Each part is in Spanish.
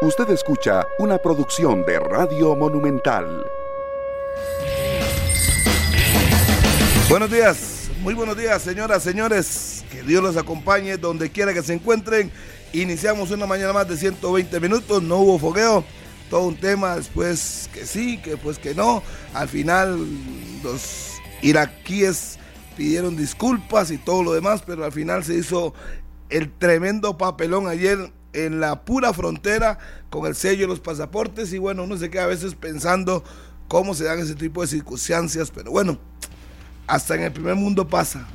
Usted escucha una producción de Radio Monumental. Buenos días, muy buenos días, señoras, señores. Que Dios los acompañe donde quiera que se encuentren. Iniciamos una mañana más de 120 minutos, no hubo fogueo, todo un tema, después que sí, que pues que no. Al final los iraquíes pidieron disculpas y todo lo demás, pero al final se hizo el tremendo papelón ayer en la pura frontera con el sello de los pasaportes y bueno, uno se queda a veces pensando cómo se dan ese tipo de circunstancias, pero bueno, hasta en el primer mundo pasa.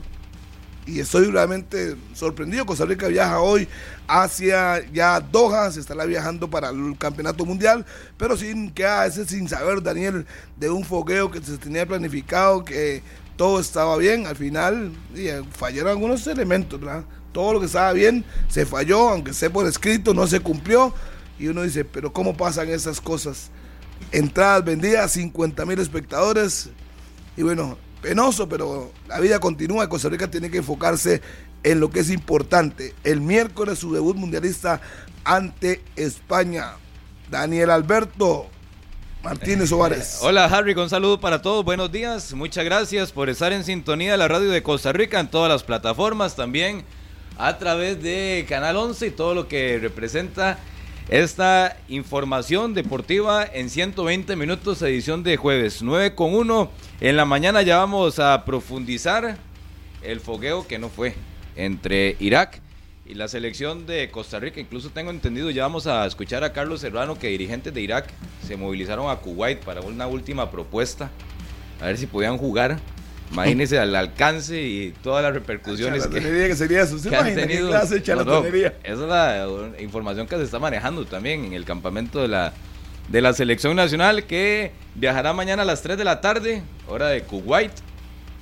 Y estoy realmente sorprendido. Costa Rica viaja hoy hacia ya Doha, se estará viajando para el campeonato mundial, pero sin que a veces sin saber, Daniel, de un fogueo que se tenía planificado, que todo estaba bien. Al final eh, fallaron algunos elementos, ¿verdad? Todo lo que estaba bien se falló, aunque sea por escrito, no se cumplió. Y uno dice, pero ¿cómo pasan esas cosas? Entradas vendidas, 50 mil espectadores. Y bueno, penoso, pero la vida continúa. Costa Rica tiene que enfocarse en lo que es importante. El miércoles su debut mundialista ante España. Daniel Alberto Martínez Suárez. Hola Harry, un saludo para todos. Buenos días. Muchas gracias por estar en sintonía de la radio de Costa Rica en todas las plataformas también a través de Canal 11 y todo lo que representa esta información deportiva en 120 minutos, edición de jueves 9 con 1. En la mañana ya vamos a profundizar el fogueo que no fue entre Irak y la selección de Costa Rica. Incluso tengo entendido, ya vamos a escuchar a Carlos Serrano que dirigentes de Irak se movilizaron a Kuwait para una última propuesta, a ver si podían jugar Imagínese al alcance y todas las repercusiones que, que, sería eso. ¿Se han tenido. Clase esa es la información que se está manejando también en el campamento de la, de la selección nacional que viajará mañana a las 3 de la tarde, hora de Kuwait,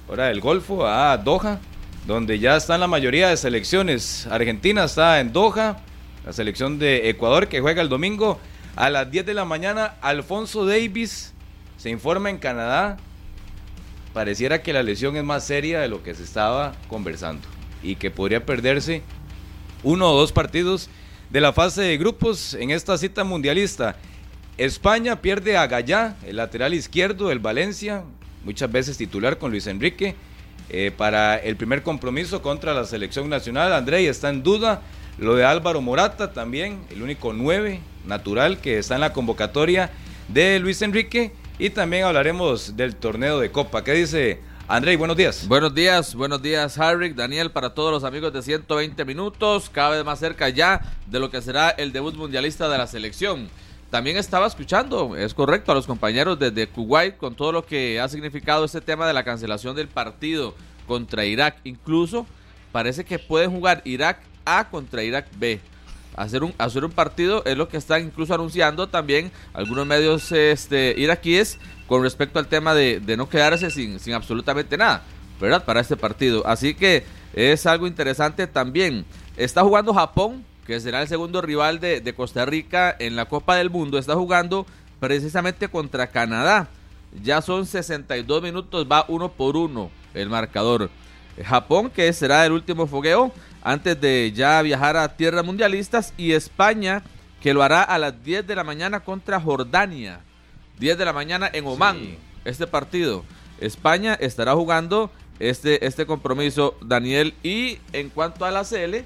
hora del Golfo, a Doha, donde ya están la mayoría de selecciones. Argentina está en Doha, la selección de Ecuador que juega el domingo a las 10 de la mañana. Alfonso Davis se informa en Canadá pareciera que la lesión es más seria de lo que se estaba conversando y que podría perderse uno o dos partidos de la fase de grupos en esta cita mundialista. España pierde a Gallá, el lateral izquierdo del Valencia, muchas veces titular con Luis Enrique, eh, para el primer compromiso contra la selección nacional. André está en duda. Lo de Álvaro Morata también, el único nueve natural que está en la convocatoria de Luis Enrique. Y también hablaremos del torneo de Copa. ¿Qué dice André? Buenos días. Buenos días, buenos días, Harry, Daniel, para todos los amigos de 120 minutos, cada vez más cerca ya de lo que será el debut mundialista de la selección. También estaba escuchando, es correcto, a los compañeros desde Kuwait con todo lo que ha significado este tema de la cancelación del partido contra Irak. Incluso parece que pueden jugar Irak A contra Irak B hacer un, hacer un partido es lo que están incluso anunciando también algunos medios este, iraquíes con respecto al tema de, no quedarse sin, sin absolutamente nada, ¿verdad? Para este partido. Así que es algo interesante también. Está jugando Japón, que será el segundo rival de, de Costa Rica en la Copa del Mundo. Está jugando precisamente contra Canadá. Ya son 62 minutos, va uno por uno el marcador. Japón, que será el último fogueo, antes de ya viajar a tierras mundialistas y España que lo hará a las 10 de la mañana contra Jordania. 10 de la mañana en Oman, este partido. España estará jugando este, este compromiso, Daniel. Y en cuanto a la CL,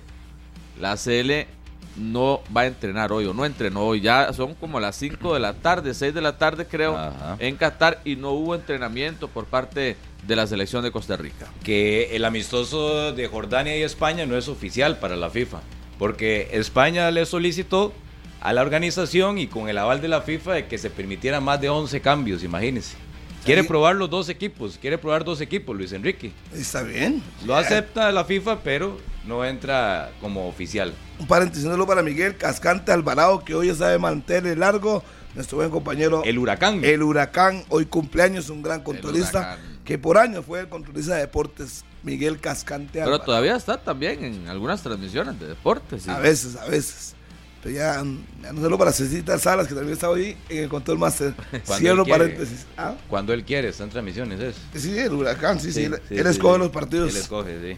la CL no va a entrenar hoy o no entrenó hoy. Ya son como las 5 de la tarde, 6 de la tarde creo, en Qatar y no hubo entrenamiento por parte de la selección de Costa Rica. Que el amistoso de Jordania y España no es oficial para la FIFA, porque España le solicitó a la organización y con el aval de la FIFA de que se permitieran más de 11 cambios, imagínense. Quiere probar los dos equipos, quiere probar dos equipos, Luis Enrique. Está bien. Lo acepta la FIFA, pero no entra como oficial. Un paréntesis para Miguel Cascante Alvarado, que hoy está de mantener largo. Nuestro buen compañero. El Huracán. El Huracán, hoy cumpleaños, un gran controlista que por años fue el controlista de deportes Miguel Cascante. Pero todavía está también en algunas transmisiones de deportes. A veces, a veces. Pero ya, no solo para Cecita Salas, que también está hoy en el control máster. Cierro paréntesis. ¿Ah? Cuando él quiere, están transmisiones, ¿es? Sí, el huracán, sí, sí. él, escoge los partidos. Él escoge, sí.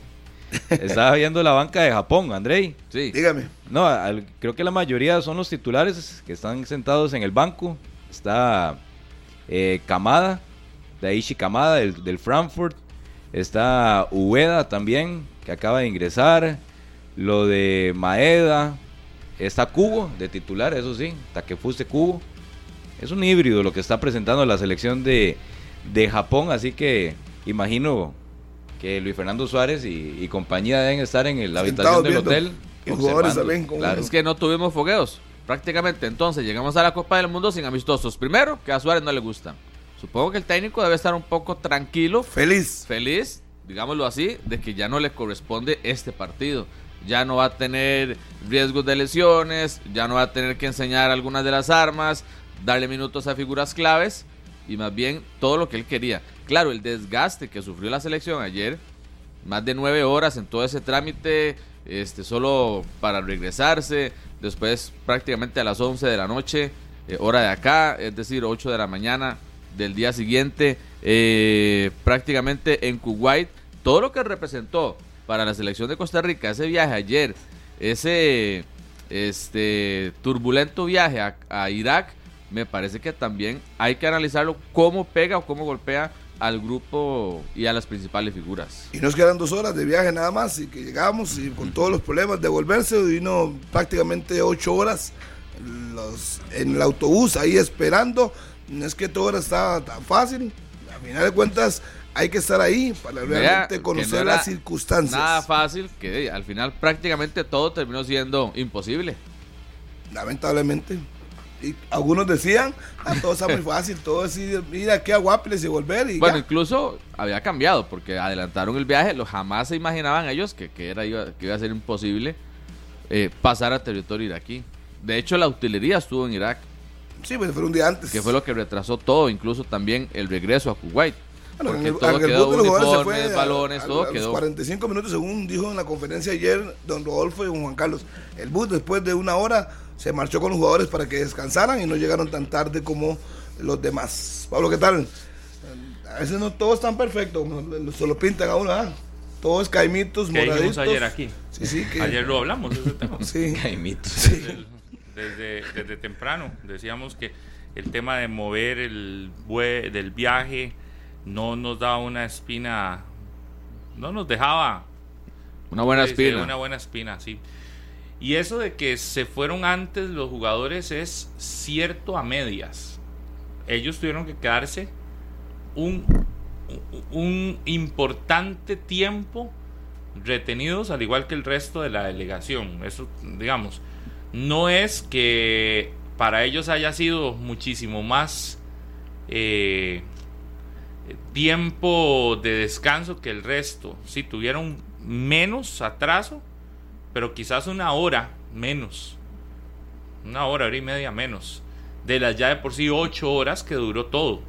Estaba viendo la banca de Japón, Andrei. Sí. Dígame. No, al- creo que la mayoría son los titulares que están sentados en el banco. Está eh, Kamada, Daichi Kamada del, del Frankfurt. Está Ueda también, que acaba de ingresar. Lo de Maeda. Está Kubo de titular, eso sí. Takefuse Kubo. Es un híbrido lo que está presentando la selección de, de Japón. Así que imagino que Luis Fernando Suárez y, y compañía deben estar en la habitación del hotel. Jugadores también, Claro. Es que no tuvimos fogueos. Prácticamente. Entonces llegamos a la Copa del Mundo sin amistosos. Primero, que a Suárez no le gusta. Supongo que el técnico debe estar un poco tranquilo, Feliz. feliz, digámoslo así, de que ya no le corresponde este partido. Ya no va a tener riesgos de lesiones, ya no va a tener que enseñar algunas de las armas, darle minutos a figuras claves y más bien todo lo que él quería. Claro, el desgaste que sufrió la selección ayer, más de nueve horas en todo ese trámite, este, solo para regresarse, después prácticamente a las 11 de la noche, eh, hora de acá, es decir, 8 de la mañana del día siguiente, eh, prácticamente en Kuwait, todo lo que representó para la selección de Costa Rica ese viaje ayer, ese este turbulento viaje a, a Irak, me parece que también hay que analizarlo cómo pega o cómo golpea al grupo y a las principales figuras. Y nos quedan dos horas de viaje nada más y que llegamos y con todos los problemas de volverse, vino prácticamente ocho horas los, en el autobús ahí esperando. No es que todo estaba tan fácil. A final de cuentas hay que estar ahí para realmente que conocer no era las circunstancias. Nada fácil, que al final prácticamente todo terminó siendo imposible. Lamentablemente. Y algunos decían, ah, todo está muy fácil, todo es ir, ir aquí a Guapiles y volver y Bueno, ya. incluso había cambiado porque adelantaron el viaje, lo jamás se imaginaban ellos que, que era, iba, que iba a ser imposible eh, pasar a territorio iraquí. De hecho, la utilería estuvo en Irak, Sí, pues fue un día antes. que fue lo que retrasó todo, incluso también el regreso a Kuwait. Bueno, porque en el, todo en el quedó, uniformes, balones, a- todo a quedó. 45 minutos, según dijo en la conferencia ayer don Rodolfo y don Juan Carlos. El bus, después de una hora, se marchó con los jugadores para que descansaran y no llegaron tan tarde como los demás. Pablo, ¿qué tal? A veces no todo es tan perfecto, como se lo pintan a uno, ¿ah? Todo es caimitos, moraditos. ayer aquí. Sí, sí, que... Ayer lo hablamos de ese tema. Sí, Jaimitos. Desde, el- desde, desde temprano decíamos que el tema de mover el del viaje no nos daba una espina, no nos dejaba Una buena espina. Una buena espina, sí. Y eso de que se fueron antes los jugadores es cierto a medias. Ellos tuvieron que quedarse un, importante tiempo retenidos, al igual que el resto de la delegación. Eso, digamos, no es que para ellos haya sido muchísimo más eh, tiempo de descanso que el resto. Sí, tuvieron menos atraso, pero quizás una hora menos. Una hora, hora y media menos. De las ya de por sí ocho horas que duró todo.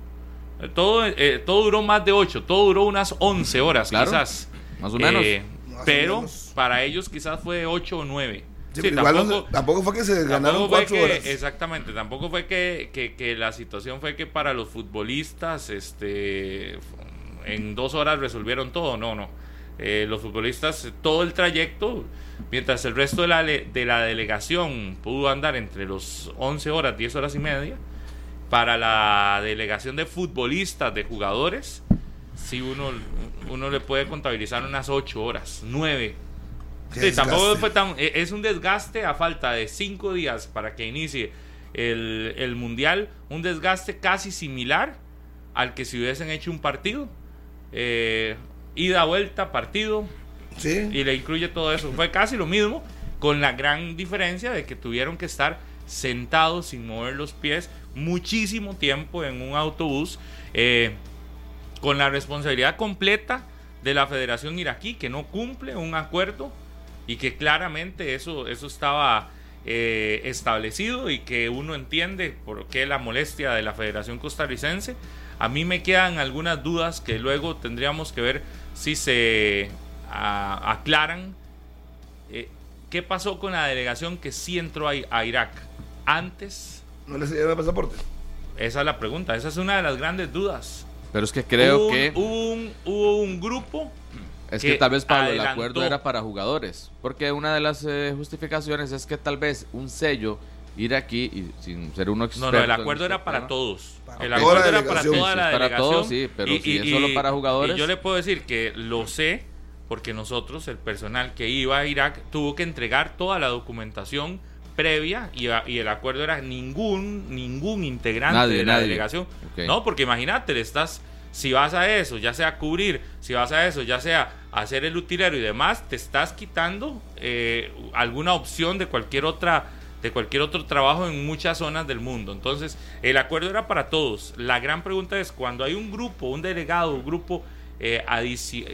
Eh, Todo, eh, todo duró más de ocho, todo duró unas once horas Claro, quizás. Más o menos. Eh, Más o pero menos. para ellos quizás fue ocho o nueve. Sí, no tampoco- se- tampoco fue que se ganaron cuatro que, horas. exactamente, tampoco fue que, que- que la situación fue que para los futbolistas este, en dos horas resolvieron todo, no, no. Eh, los futbolistas, todo el trayecto, mientras el resto de la, de la delegación pudo andar entre los 11 horas, 10 horas y media, para la delegación de futbolistas, de jugadores, sí uno, uno le puede contabilizar unas 8 horas, 9 Qué Sí, tampoco fue tan. e- Es un desgaste a falta de cinco días para que inicie el, el mundial. Un desgaste casi similar al que si hubiesen hecho un partido. Eh, ida, vuelta, partido. Y le incluye todo eso. Fue casi lo mismo, con la gran diferencia de que tuvieron que estar sentados sin mover los pies muchísimo tiempo en un autobús. eh, con la responsabilidad completa de la Federación Iraquí, que no cumple un acuerdo y que claramente eso, eso estaba eh, establecido y que uno entiende por qué la molestia de la Federación Costarricense. A mí me quedan algunas dudas que luego tendríamos que ver si se a- aclaran. Eh, ¿Qué pasó con la delegación que sí entró a, a Irak? Antes, No les dieron el pasaporte. esa es la pregunta, esa es una de las grandes dudas Pero es que creo hubo un- que. Hubo un, hubo un grupo Es que que tal vez, Pablo, el acuerdo era para jugadores. Porque una de las eh, justificaciones es que tal vez un sello ir aquí y sin ser uno No, experto. no, el en acuerdo este era para tema. todos. Para el acuerdo era para toda Sí, la para delegación. todos, sí, pero si es solo para jugadores. Y yo le puedo decir que lo sé porque nosotros, el personal que iba a Irak, tuvo que entregar toda la documentación previa y, y el acuerdo era ningún ningún integrante Nadie, de la nadie. delegación. No, porque imagínate, le estás si vas a eso, ya sea cubrir, si vas a eso, ya sea hacer el utilero y demás, te estás quitando eh, alguna opción de cualquier otra de cualquier otro trabajo en muchas zonas del mundo. Entonces, el acuerdo era para todos. La gran pregunta es, cuando hay un grupo, un delegado, un grupo eh,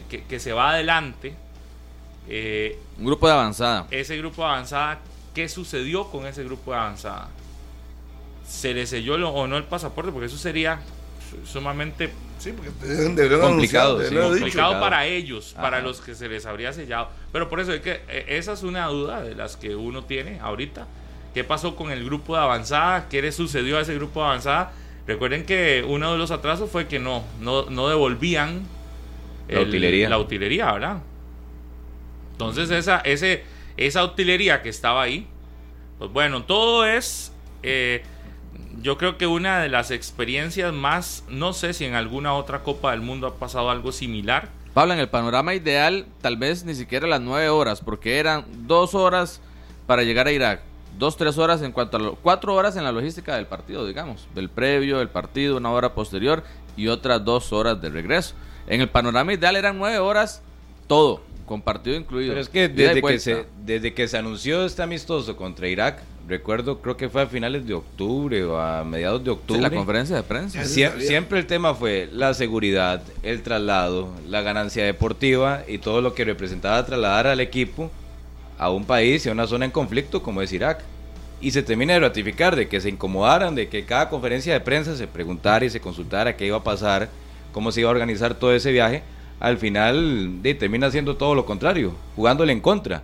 que, que se va adelante, eh, Un grupo de avanzada. ese grupo de avanzada, ¿qué sucedió con ese grupo de avanzada? ¿Se le selló lo- o no el pasaporte? Porque eso sería su- sumamente Sí, porque Complicado, sí, complicado complicado. para ellos, para los que se les habría sellado. Pero por eso es que eh, esa es una duda de las que uno tiene ahorita. ¿Qué pasó con el grupo de avanzada? ¿Qué le sucedió a ese grupo de avanzada? Recuerden que uno de los atrasos fue que no, no, no devolvían La utilería. la utilería, ¿verdad? Entonces esa, ese, esa utilería que estaba ahí, pues bueno, todo es, eh, yo creo que una de las experiencias más, no sé si en alguna otra Copa del Mundo ha pasado algo similar. Pablo, en el panorama ideal, tal vez ni siquiera las nueve horas, porque eran dos horas para llegar a Irak, dos, tres horas en cuanto a lo, cuatro horas en la logística del partido, digamos, del previo, del partido, una hora posterior y otras dos horas de regreso. En el panorama ideal eran nueve horas todo, con partido incluido. Pero es que desde que, se, desde que se anunció este amistoso contra Irak, recuerdo, creo que fue a finales de octubre o a mediados de Sí, octubre. la conferencia de prensa. Sí. Sie- siempre el tema fue la seguridad, el traslado, la ganancia deportiva y todo lo que representaba trasladar al equipo a un país y a una zona en conflicto como es Irak. Y se termina de ratificar, de que se incomodaran, de que cada conferencia de prensa se preguntara y se consultara qué iba a pasar, cómo se iba a organizar todo ese viaje. Al final de, termina siendo todo lo contrario, jugándole en contra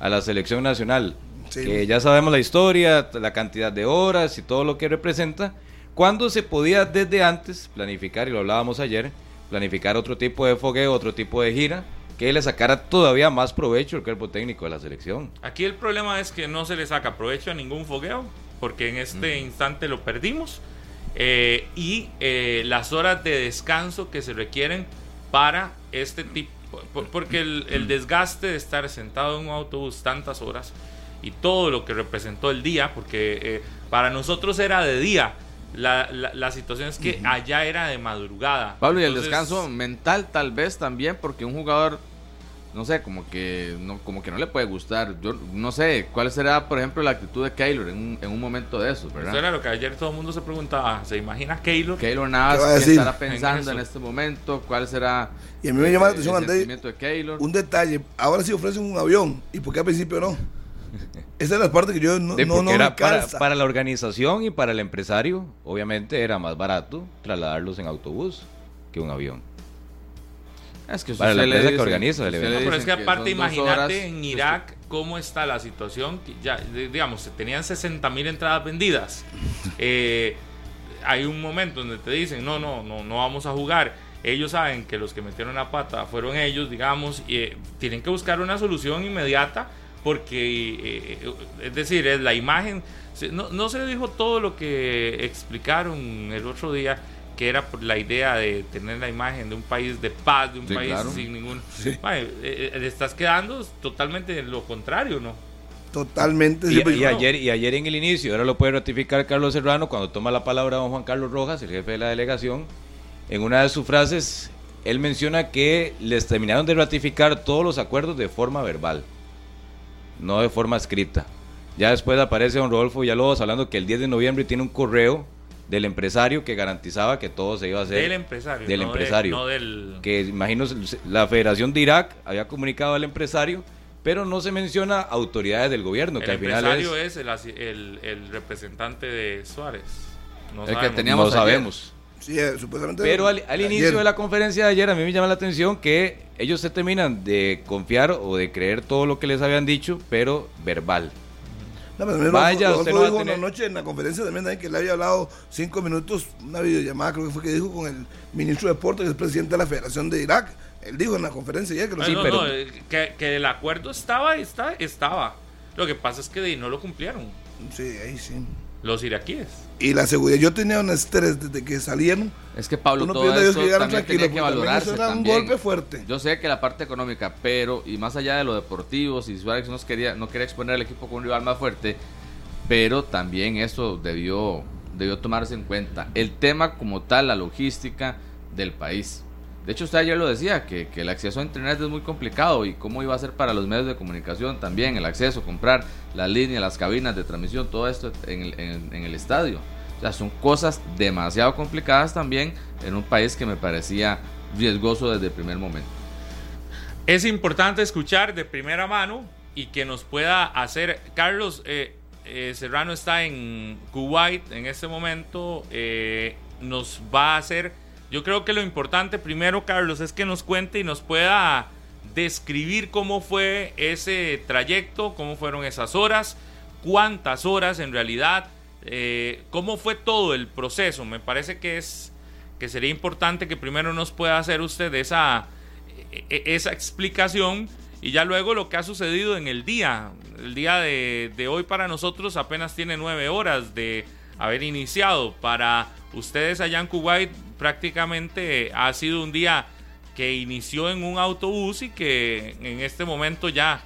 a la selección nacional. Sí. Que ya sabemos la historia, la cantidad de horas y todo lo que representa. Cuando se podía desde antes planificar, y lo hablábamos ayer, planificar otro tipo de fogueo, otro tipo de gira, que le sacara todavía más provecho el cuerpo técnico de la selección. Aquí el problema es que no se le saca provecho a ningún fogueo, porque en este instante lo perdimos. Eh, y eh, las horas de descanso que se requieren para este tipo, por- porque el, el desgaste de estar sentado en un autobús tantas horas y todo lo que representó el día, porque eh, para nosotros era de día, la, la, la situación es que allá era de madrugada. Pablo, y el descanso mental tal vez también, porque un jugador, no sé, como que no, como que no le puede gustar. Yo no sé, ¿cuál será, por ejemplo, la actitud de Keylor en un, en un momento de eso, Eso verdad? era lo que ayer todo el mundo se preguntaba. ¿Se imagina Keylor? Keylor ¿Qué va a Navas, ¿qué, decir? estará pensando En en, eso. este momento? ¿Cuál será Y a mí me llama la atención, el Andrés, sentimiento de Keylor? un detalle. Ahora sí ofrecen un avión. ¿Y por qué al principio no? Esa es la parte que yo no, Sí, no, no me era para la organización y para el empresario, obviamente era más barato trasladarlos en autobús que un avión. Es que para la empresa que organiza el evento. No, pero es que aparte, imagínate en Irak cómo está la situación. ya, digamos, se tenían 60 mil entradas vendidas. Eh, hay un momento donde te dicen, no, no, no, no vamos a jugar. Ellos saben que los que metieron la pata fueron ellos, digamos, y eh, tienen que buscar una solución inmediata porque, eh, es decir, es la imagen. se- No, no se dijo todo lo que explicaron el otro día, que era por la idea de tener la imagen de un país de paz, de un Sí, país claro. sin ningún. Mae, eh, eh, le estás quedando totalmente lo contrario, ¿no? Totalmente. Y, sí, pues, y ayer, y ayer en el inicio, ahora lo puede ratificar Carlos Serrano cuando toma la palabra don Juan Carlos Rojas, el jefe de la delegación. En una de sus frases, él menciona que les terminaron de ratificar todos los acuerdos de forma verbal, no de forma escrita. Ya después aparece don Rodolfo Villalobos hablando que el 10 de noviembre tiene un correo del empresario que garantizaba que todo se iba a hacer. Del empresario. Del no de- empresario. no del. que imagino la Federación de Irak había comunicado al empresario, pero no se menciona autoridades del gobierno, el que al final es, empresario es, el, el, el representante de Suárez. No El que sabemos. teníamos no ayer. sabemos. sí, eh, supuestamente. Pero al, al inicio ayer. de la conferencia de ayer a mí me llama la atención que ellos se terminan de confiar o de creer todo lo que les habían dicho, pero verbal. No, pero Vaya, Rodolfo usted no va a dijo tener- una noche en la conferencia también, también que le había hablado cinco minutos, una videollamada creo que fue que dijo con el ministro de Deportes, que es presidente de la Federación de Irak, Él dijo en la conferencia ya que lo No, Sí, no, pero- no, eh, que, que el acuerdo estaba, está, estaba. Lo que pasa es que de ahí no lo cumplieron Sí, ahí sí. Los iraquíes. Y la seguridad, yo tenía un estrés desde que salieron. Es que Pablo, Uno todo esto que llegaron también tenía que valorarse eso era un también. golpe fuerte. Yo sé que la parte económica, pero, y más allá de lo deportivo, si Suárez no quería, no quería exponer al equipo con un rival más fuerte, pero también eso debió, debió tomarse en cuenta. El tema como tal, la logística del país. De hecho, usted ayer lo decía, que, el acceso a Internet es muy complicado y cómo iba a ser para los medios de comunicación también, el acceso, comprar las líneas, las cabinas de transmisión, todo esto en el, en- en el estadio. O sea, son cosas demasiado complicadas también en un país que me parecía riesgoso desde el primer momento. Es importante escuchar de primera mano y que nos pueda hacer. Carlos eh, eh, Serrano está en Kuwait en este momento. eh, nos va a hacer. Yo creo que lo importante primero, Carlos, es que nos cuente y nos pueda describir cómo fue ese trayecto, cómo fueron esas horas, cuántas horas en realidad, eh, cómo fue todo el proceso. Me parece que es que sería importante que primero nos pueda hacer usted esa e- e- esa explicación y ya luego lo que ha sucedido en el día. El día de, de hoy para nosotros apenas tiene nueve horas de haber iniciado. Para ustedes allá en Kuwait prácticamente ha sido un día que inició en un autobús y que en este momento ya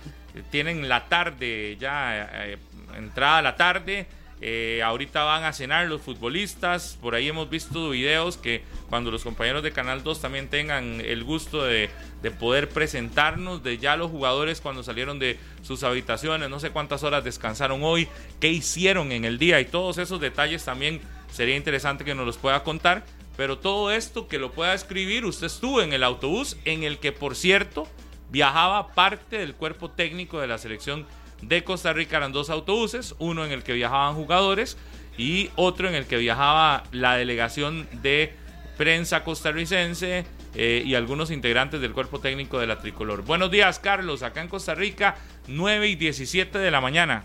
tienen la tarde, ya eh, entrada la tarde. Eh, ahorita van a cenar los futbolistas. Por ahí hemos visto videos que cuando los compañeros de Canal 2 también tengan el gusto de, de poder presentarnos de ya los jugadores cuando salieron de sus habitaciones, no sé cuántas horas descansaron hoy, qué hicieron en el día y todos esos detalles también sería interesante que nos los pueda contar. Pero todo esto que lo pueda escribir, usted estuvo en el autobús en el que, por cierto, viajaba parte del cuerpo técnico de la selección de Costa Rica. Eran dos autobuses, uno en el que viajaban jugadores y otro en el que viajaba la delegación de prensa costarricense eh, y algunos integrantes del cuerpo técnico de la tricolor. Buenos días, Carlos, acá en Costa Rica, 9 y 17 de la mañana.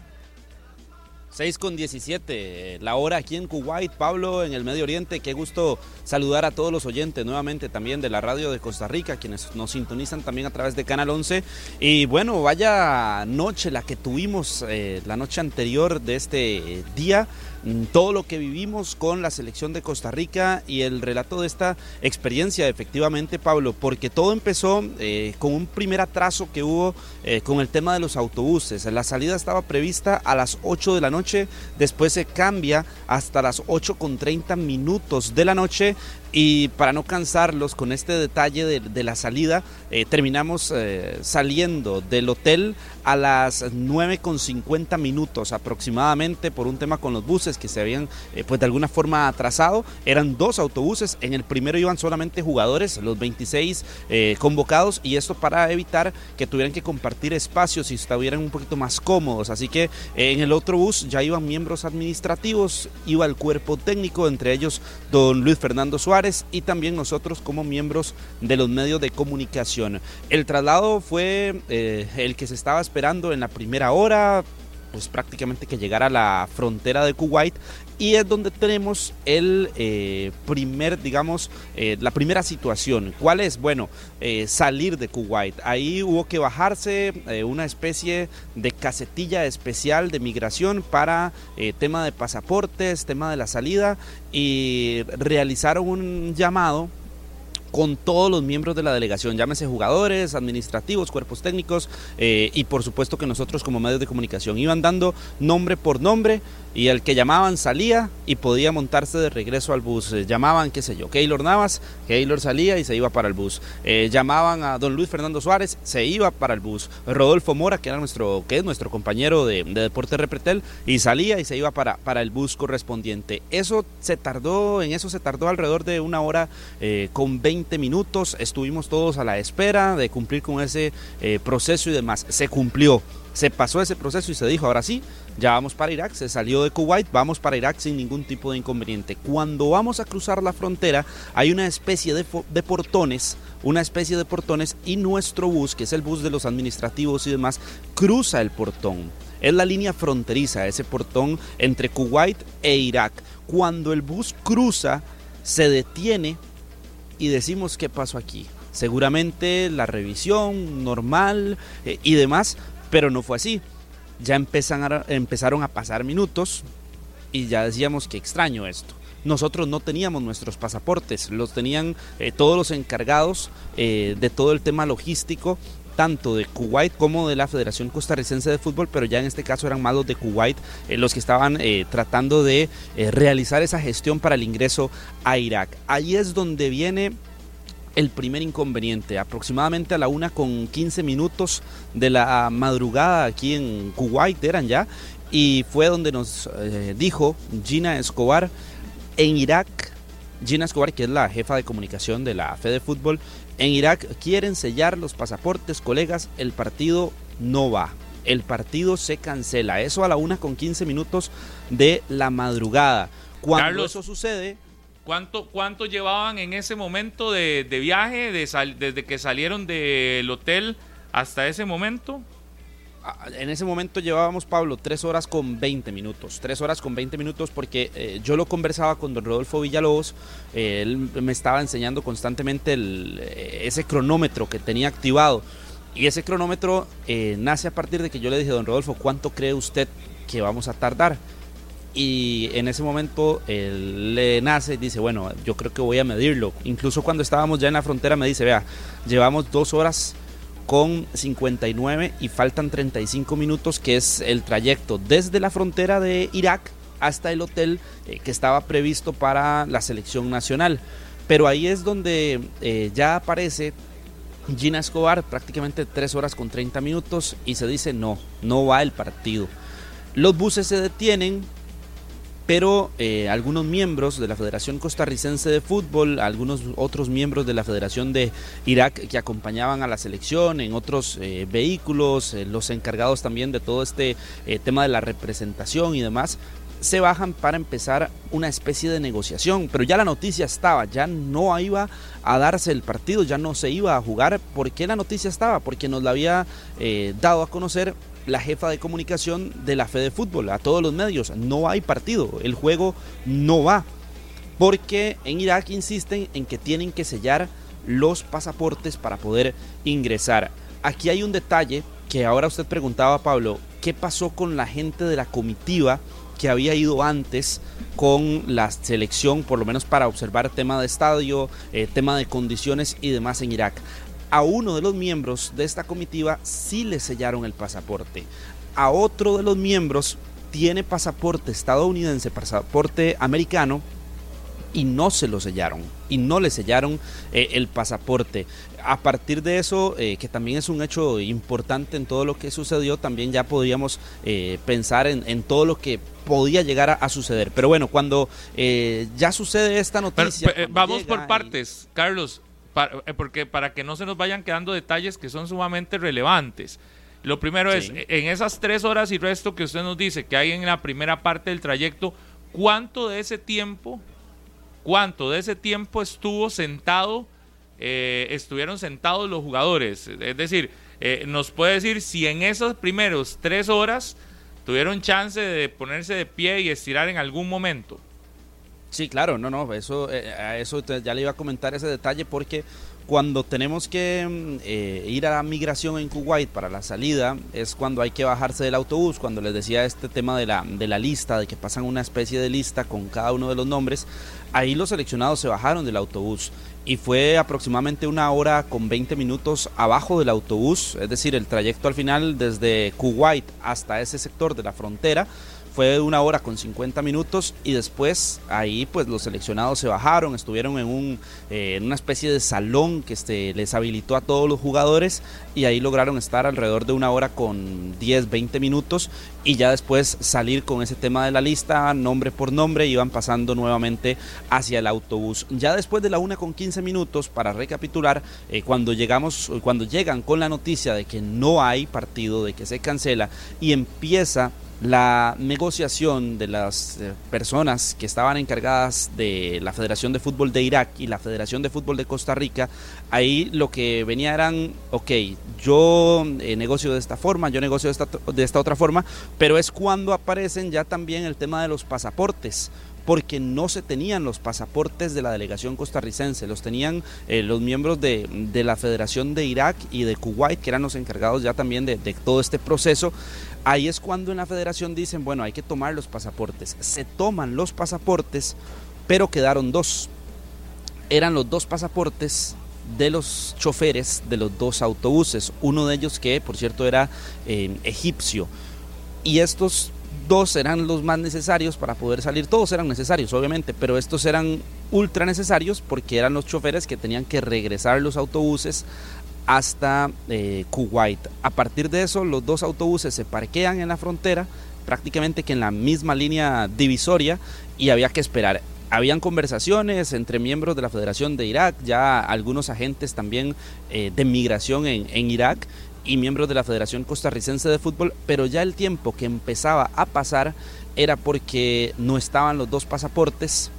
6 con 17, la hora aquí en Kuwait, Pablo, en el Medio Oriente. Qué gusto saludar a todos los oyentes nuevamente también de la radio de Costa Rica, quienes nos sintonizan también a través de Canal 11. Y bueno, vaya noche la que tuvimos eh, la noche anterior de este eh, día. Mm, Todo lo que vivimos con la selección de Costa Rica y el relato de esta experiencia, efectivamente, Pablo, porque todo empezó eh, con un primer atraso que hubo eh, con el tema de los autobuses. La salida estaba prevista a las 8 de la noche, después se cambia hasta las 8 con 30 minutos de la noche. Y para no cansarlos con este detalle de, la salida, eh, terminamos eh, saliendo del hotel a las 9 con 50 minutos aproximadamente por un tema con los buses que se habían eh, pues de alguna forma atrasado. Eran dos autobuses, en el primero iban solamente jugadores, los 26 eh, convocados y esto para evitar que tuvieran que compartir espacios y estuvieran un poquito más cómodos. Así que en el otro bus ya iban miembros administrativos, iba el cuerpo técnico, entre ellos don Luis Fernando Suárez y también nosotros como miembros de los medios de comunicación. El traslado fue eh, el que se estaba esperando en la primera hora, pues prácticamente que llegara a la frontera de Kuwait y es donde tenemos el eh, primer, digamos, eh, la primera situación. ¿Cuál es? Bueno, eh, salir de Kuwait. Ahí hubo que bajarse una especie de casetilla especial de migración para tema de pasaportes, tema de la salida y realizaron un llamado con todos los miembros de la delegación, llámese jugadores, administrativos, cuerpos técnicos y por supuesto que nosotros como medios de comunicación iban dando nombre por nombre y el que llamaban salía y podía montarse de regreso al bus. Eh, llamaban, qué sé yo, Keylor Navas, Keylor salía y se iba para el bus. Eh, llamaban a don Luis Fernando Suárez, se iba para el bus. Rodolfo Mora, que era nuestro, que es nuestro compañero de, de Deporte Repretel, y salía y se iba para, para el bus correspondiente. Eso se tardó, en eso se tardó alrededor de una hora eh, con 20 minutos. Estuvimos todos a la espera de cumplir con ese proceso y demás. Se cumplió. Se pasó ese proceso y se dijo, ahora sí, ya vamos para Irak, se salió de Kuwait, vamos para Irak sin ningún tipo de inconveniente. Cuando vamos a cruzar la frontera hay una especie de, portones, una especie de portones y nuestro bus, que es el bus de los administrativos y demás, cruza el portón. Es la línea fronteriza, ese portón entre Kuwait e Irak. Cuando el bus cruza, se detiene y decimos qué pasó aquí. seguramente la revisión normal eh, y demás, pero no fue así. Ya empezaron a, empezaron a pasar minutos y ya decíamos que extraño esto. Nosotros no teníamos nuestros pasaportes, los tenían eh, todos los encargados eh, de todo el tema logístico tanto de Kuwait como de la Federación Costarricense de Fútbol, pero ya en este caso eran más los de Kuwait eh, los que estaban tratando de realizar esa gestión para el ingreso a Irak. Ahí es donde viene el primer inconveniente, aproximadamente a la una con 15 minutos de la madrugada aquí en Kuwait eran ya, y fue donde nos dijo Gina Escobar, en Irak, Gina Escobar, que es la jefa de comunicación de la Fede Fútbol, en Irak quieren sellar los pasaportes, colegas, el partido no va. El partido se cancela. Eso a la una con 15 minutos de la madrugada. Cuando Carlos, eso sucede, ¿Cuánto, ¿Cuánto llevaban en ese momento de, viaje, de desde que salieron del hotel hasta ese momento? Ah, En ese momento llevábamos, Pablo, tres horas con 20 minutos. Tres horas con 20 minutos porque eh, yo lo conversaba con don Rodolfo Villalobos. eh, él me estaba enseñando constantemente eh, ese cronómetro que tenía activado. Y ese cronómetro nace a partir de que yo le dije, don Rodolfo, ¿cuánto cree usted que vamos a tardar? Y en ese momento él le nace y dice, bueno, yo creo que voy a medirlo. Incluso cuando estábamos ya en la frontera me dice, vea, llevamos dos horas con 59 y faltan 35 minutos, que es el trayecto desde la frontera de Irak hasta el hotel eh, que estaba previsto para la selección nacional. Pero ahí es donde eh, ya aparece Gina Escobar, prácticamente 3 horas con 30 minutos, y se dice no, no va el partido. Los buses se detienen, pero eh, algunos miembros de la Federación Costarricense de Fútbol, algunos otros miembros de la Federación de Irak que acompañaban a la selección en otros eh, vehículos, eh, los encargados también de todo este tema de la representación y demás, se bajan para empezar una especie de negociación, pero ya la noticia estaba, ya no iba a darse el partido, ya no se iba a jugar. ¿Por qué la noticia estaba? Porque nos la había dado a conocer la jefa de comunicación de la Fede Fútbol a todos los medios. No hay partido, el juego no va. Porque en Irak insisten en que tienen que sellar los pasaportes para poder ingresar. Aquí hay un detalle que ahora usted preguntaba, Pablo, ¿qué pasó con la gente de la comitiva que había ido antes con la selección, por lo menos para observar tema de estadio, eh, tema de condiciones y demás en Irak? A uno de los miembros de esta comitiva sí le sellaron el pasaporte. A otro de los miembros tiene pasaporte estadounidense, pasaporte americano, y no se lo sellaron y no le sellaron eh, el pasaporte. A partir de eso, eh, que también es un hecho importante en todo lo que sucedió, también ya podríamos eh, pensar en, en, todo lo que podía llegar a, a suceder. Pero bueno, cuando eh, ya sucede esta noticia... Pero, vamos por partes, y... Carlos, para, porque para que no se nos vayan quedando detalles que son sumamente relevantes. Lo primero sí. es, en esas tres horas y resto que usted nos dice que hay en la primera parte del trayecto, ¿cuánto de ese tiempo cuánto de ese tiempo estuvo sentado, eh, estuvieron sentados los jugadores. Es decir, eh, nos puede decir si en esas primeros tres horas tuvieron chance de ponerse de pie y estirar en algún momento. Sí, claro, no, no, eso, eh, a eso ya le iba a comentar ese detalle porque cuando tenemos que eh, ir a la migración en Kuwait para la salida es cuando hay que bajarse del autobús, cuando les decía este tema de la, de la lista, de que pasan una especie de lista con cada uno de los nombres, ahí los seleccionados se bajaron del autobús y fue aproximadamente una hora con 20 minutos abajo del autobús, es decir, el trayecto al final desde Kuwait hasta ese sector de la frontera fue una hora con 50 minutos y después ahí pues los seleccionados se bajaron, estuvieron en, un, eh, en una especie de salón que este, les habilitó a todos los jugadores y ahí lograron estar alrededor de una hora con 10, 20 minutos y ya después salir con ese tema de la lista, nombre por nombre, iban pasando nuevamente hacia el autobús. Ya después de la una con 15 minutos, para recapitular, eh, cuando llegamos, cuando llegan con la noticia de que no hay partido, de que se cancela y empieza la negociación de las eh, personas que estaban encargadas de la Federación de Fútbol de Irak y la Federación de Fútbol de Costa Rica, ahí lo que venía eran, ok, yo eh, negocio de esta forma, yo negocio de esta, de esta otra forma, pero es cuando aparecen ya también el tema de los pasaportes porque no se tenían los pasaportes de la delegación costarricense, los tenían eh, los miembros de, de, la Federación de Irak y de Kuwait, que eran los encargados ya también de, de todo este proceso. Ahí es cuando en la federación dicen, bueno, hay que tomar los pasaportes. Se toman los pasaportes, pero quedaron dos. Eran los dos pasaportes de los choferes de los dos autobuses. Uno de ellos que, por cierto, era eh, egipcio. Y estos dos eran los más necesarios para poder salir. Todos eran necesarios, obviamente, pero estos eran ultra necesarios porque eran los choferes que tenían que regresar los autobuses hasta eh, Kuwait. A partir de eso, los dos autobuses se parquean en la frontera, prácticamente que en la misma línea divisoria, y había que esperar. Habían conversaciones entre miembros de la Federación de Irak, ya algunos agentes también eh, de migración en, en Irak y miembros de la Federación Costarricense de Fútbol, pero ya el tiempo que empezaba a pasar era porque no estaban los dos pasaportes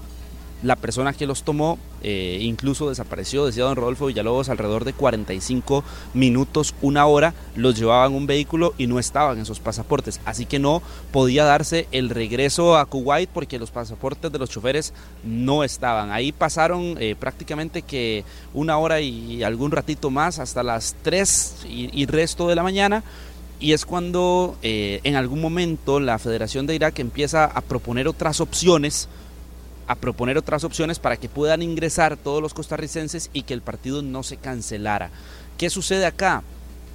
la persona que los tomó eh, incluso desapareció, decía don Rodolfo Villalobos, alrededor de 45 minutos, una hora, los llevaban un vehículo y no estaban esos pasaportes. Así que no podía darse el regreso a Kuwait porque los pasaportes de los choferes no estaban. Ahí pasaron eh, prácticamente que una hora y algún ratito más hasta las 3 y, y resto de la mañana y es cuando eh, en algún momento la Federación de Irak empieza a proponer otras opciones a proponer otras opciones para que puedan ingresar todos los costarricenses y que el partido no se cancelara. ¿Qué sucede acá?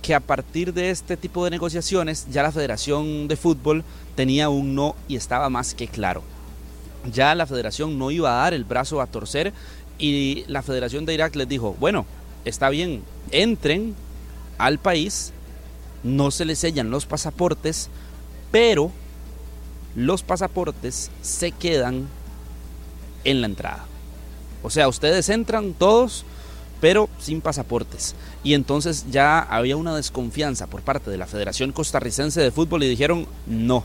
Que a partir de este tipo de negociaciones ya la Federación de Fútbol tenía un no y estaba más que claro. Ya la Federación no iba a dar el brazo a torcer y la Federación de Irak les dijo, bueno, está bien, entren al país, no se les sellan los pasaportes, pero los pasaportes se quedan en la entrada. O sea, ustedes entran todos, pero sin pasaportes. Y entonces ya había una desconfianza por parte de la Federación Costarricense de Fútbol y dijeron, no,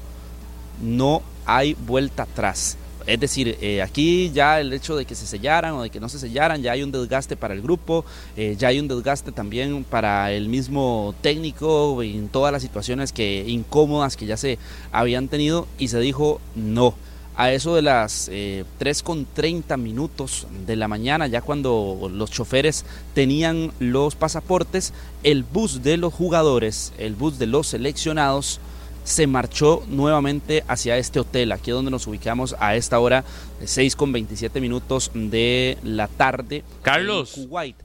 no hay vuelta atrás. Es decir, eh, aquí ya el hecho de que se sellaran o de que no se sellaran, ya hay un desgaste para el grupo, eh, ya hay un desgaste también para el mismo técnico en todas las situaciones que incómodas que ya se habían tenido y se dijo no a eso de las eh, 3 con 30 minutos de la mañana, ya cuando los choferes tenían los pasaportes, el bus de los jugadores, el bus de los seleccionados, se marchó nuevamente hacia este hotel, aquí donde nos ubicamos a esta hora, 6 con 27 minutos de la tarde. Carlos. En Kuwait.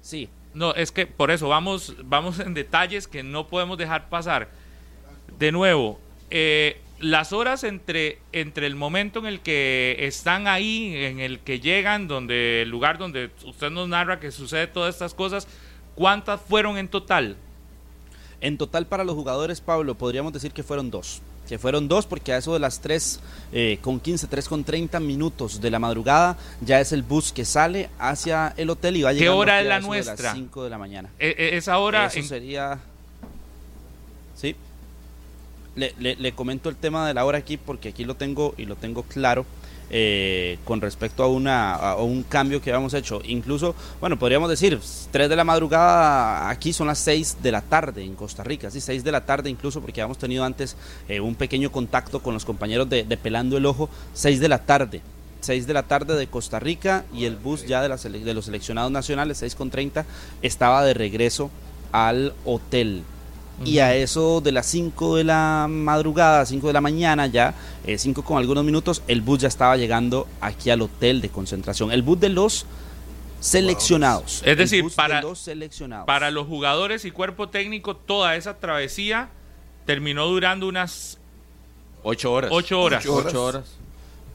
Sí. No, es que por eso vamos, vamos en detalles que no podemos dejar pasar. De nuevo, eh, las horas entre, entre el momento en el que están ahí, en el que llegan, donde el lugar donde usted nos narra que sucede todas estas cosas, ¿cuántas fueron en total? En total para los jugadores, Pablo, podríamos decir que fueron dos. Que fueron dos porque a eso de las 3 eh, con 15, 3 con 30 minutos de la madrugada ya es el bus que sale hacia el hotel y va a llegar ¿Qué hora es la nuestra? a las 5 de la mañana. E, e, esa hora... Eso en... sería... Le, le, comento el tema de la hora aquí porque aquí lo tengo y lo tengo claro eh, con respecto a, una, un cambio que habíamos hecho. Incluso, bueno, podríamos decir, 3 de la madrugada, aquí son las 6 de la tarde en Costa Rica, sí, 6 de la tarde incluso porque habíamos tenido antes eh, un pequeño contacto con los compañeros de, Pelando el Ojo, 6 de la tarde. 6 de la tarde de Costa Rica y el bus ya de, de los seleccionados nacionales, 6 con 30, estaba de regreso al hotel y a eso de las 5 de la madrugada, 5 de la mañana ya, 5 eh, con algunos minutos, el bus ya estaba llegando aquí al hotel de concentración. El bus de los seleccionados. Es decir, para, los seleccionados. para los jugadores y cuerpo técnico, toda esa travesía terminó durando unas 8 horas. 8 horas. 8 horas. Ocho horas.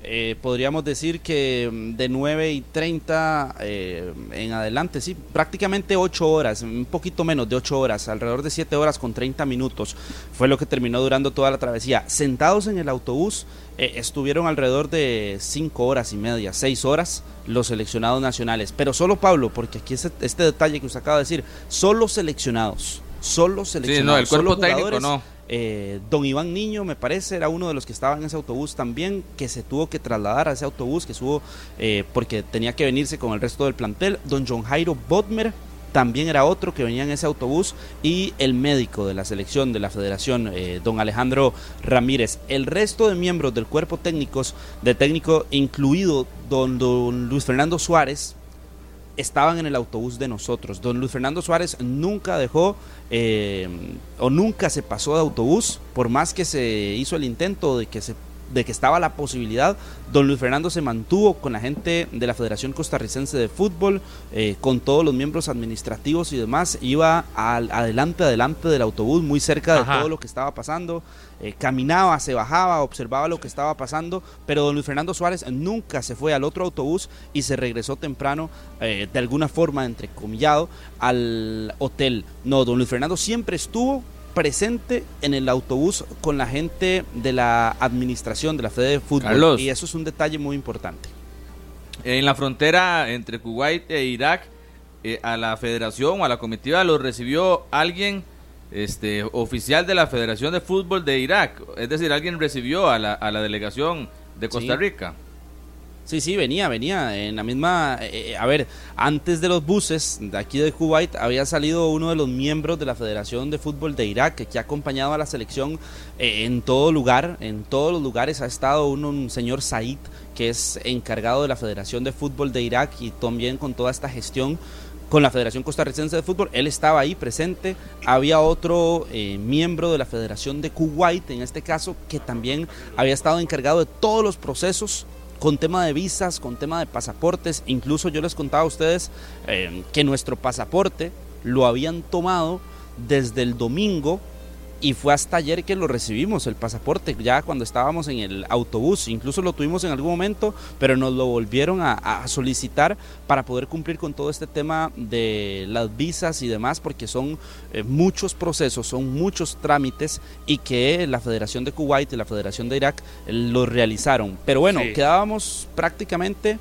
Eh, podríamos decir que de 9 y 30 eh, en adelante, sí, prácticamente 8 horas, un poquito menos de 8 horas, alrededor de 7 horas con 30 minutos fue lo que terminó durando toda la travesía. Sentados en el autobús eh, estuvieron alrededor de 5 horas y media, 6 horas los seleccionados nacionales, pero solo Pablo, porque aquí es este detalle que usted acaba de decir, solo seleccionados, solo seleccionados. Sí, no, el cuerpo técnico no Eh, don Iván Niño, me parece, era uno de los que estaba en ese autobús también, que se tuvo que trasladar a ese autobús, que subo eh, porque tenía que venirse con el resto del plantel. Don John Jairo Bodmer también era otro que venía en ese autobús y el médico de la selección de la federación, eh, don Alejandro Ramírez. El resto de miembros del cuerpo técnicos, de técnico incluido don, don Luis Fernando Suárez, estaban en el autobús de nosotros. Don Luis Fernando Suárez nunca dejó eh, o nunca se pasó de autobús, por más que se hizo el intento de que se de que estaba la posibilidad, don Luis Fernando se mantuvo con la gente de la Federación Costarricense de Fútbol, eh, con todos los miembros administrativos y demás, iba al, adelante, adelante del autobús, muy cerca de todo lo que estaba pasando, eh, caminaba, se bajaba, observaba lo que estaba pasando, pero don Luis Fernando Suárez nunca se fue al otro autobús y se regresó temprano, eh, de alguna forma, entrecomillado, al hotel. No, don Luis Fernando siempre estuvo presente en el autobús con la gente de la administración de la Fede de Fútbol. Y eso es un detalle muy importante. En la frontera entre Kuwait e Irak, eh, a la federación o a la comitiva lo recibió alguien este, oficial de la Federación de Fútbol de Irak. Es decir, alguien recibió a la, a la delegación de Costa Rica. Sí, sí, venía, venía en la misma... Eh, eh, a ver, antes de los buses de aquí de Kuwait había salido uno de los miembros de la Federación de Fútbol de Irak que ha acompañado a la selección eh, en todo lugar, en todos los lugares ha estado un, señor Said que es encargado de la Federación de Fútbol de Irak y también con toda esta gestión con la Federación Costarricense de Fútbol. Él estaba ahí presente. Había otro miembro de la Federación de Kuwait, en este caso, que también había estado encargado de todos los procesos con tema de visas, con tema de pasaportes. Incluso yo les contaba a ustedes eh, que nuestro pasaporte lo habían tomado desde el domingo y fue hasta ayer que lo recibimos, el pasaporte, ya cuando estábamos en el autobús, incluso lo tuvimos en algún momento, pero nos lo volvieron a, solicitar para poder cumplir con todo este tema de las visas y demás, porque son eh, muchos procesos, son muchos trámites y que la Federación de Kuwait y la Federación de Irak eh, lo realizaron. Pero bueno, quedábamos prácticamente...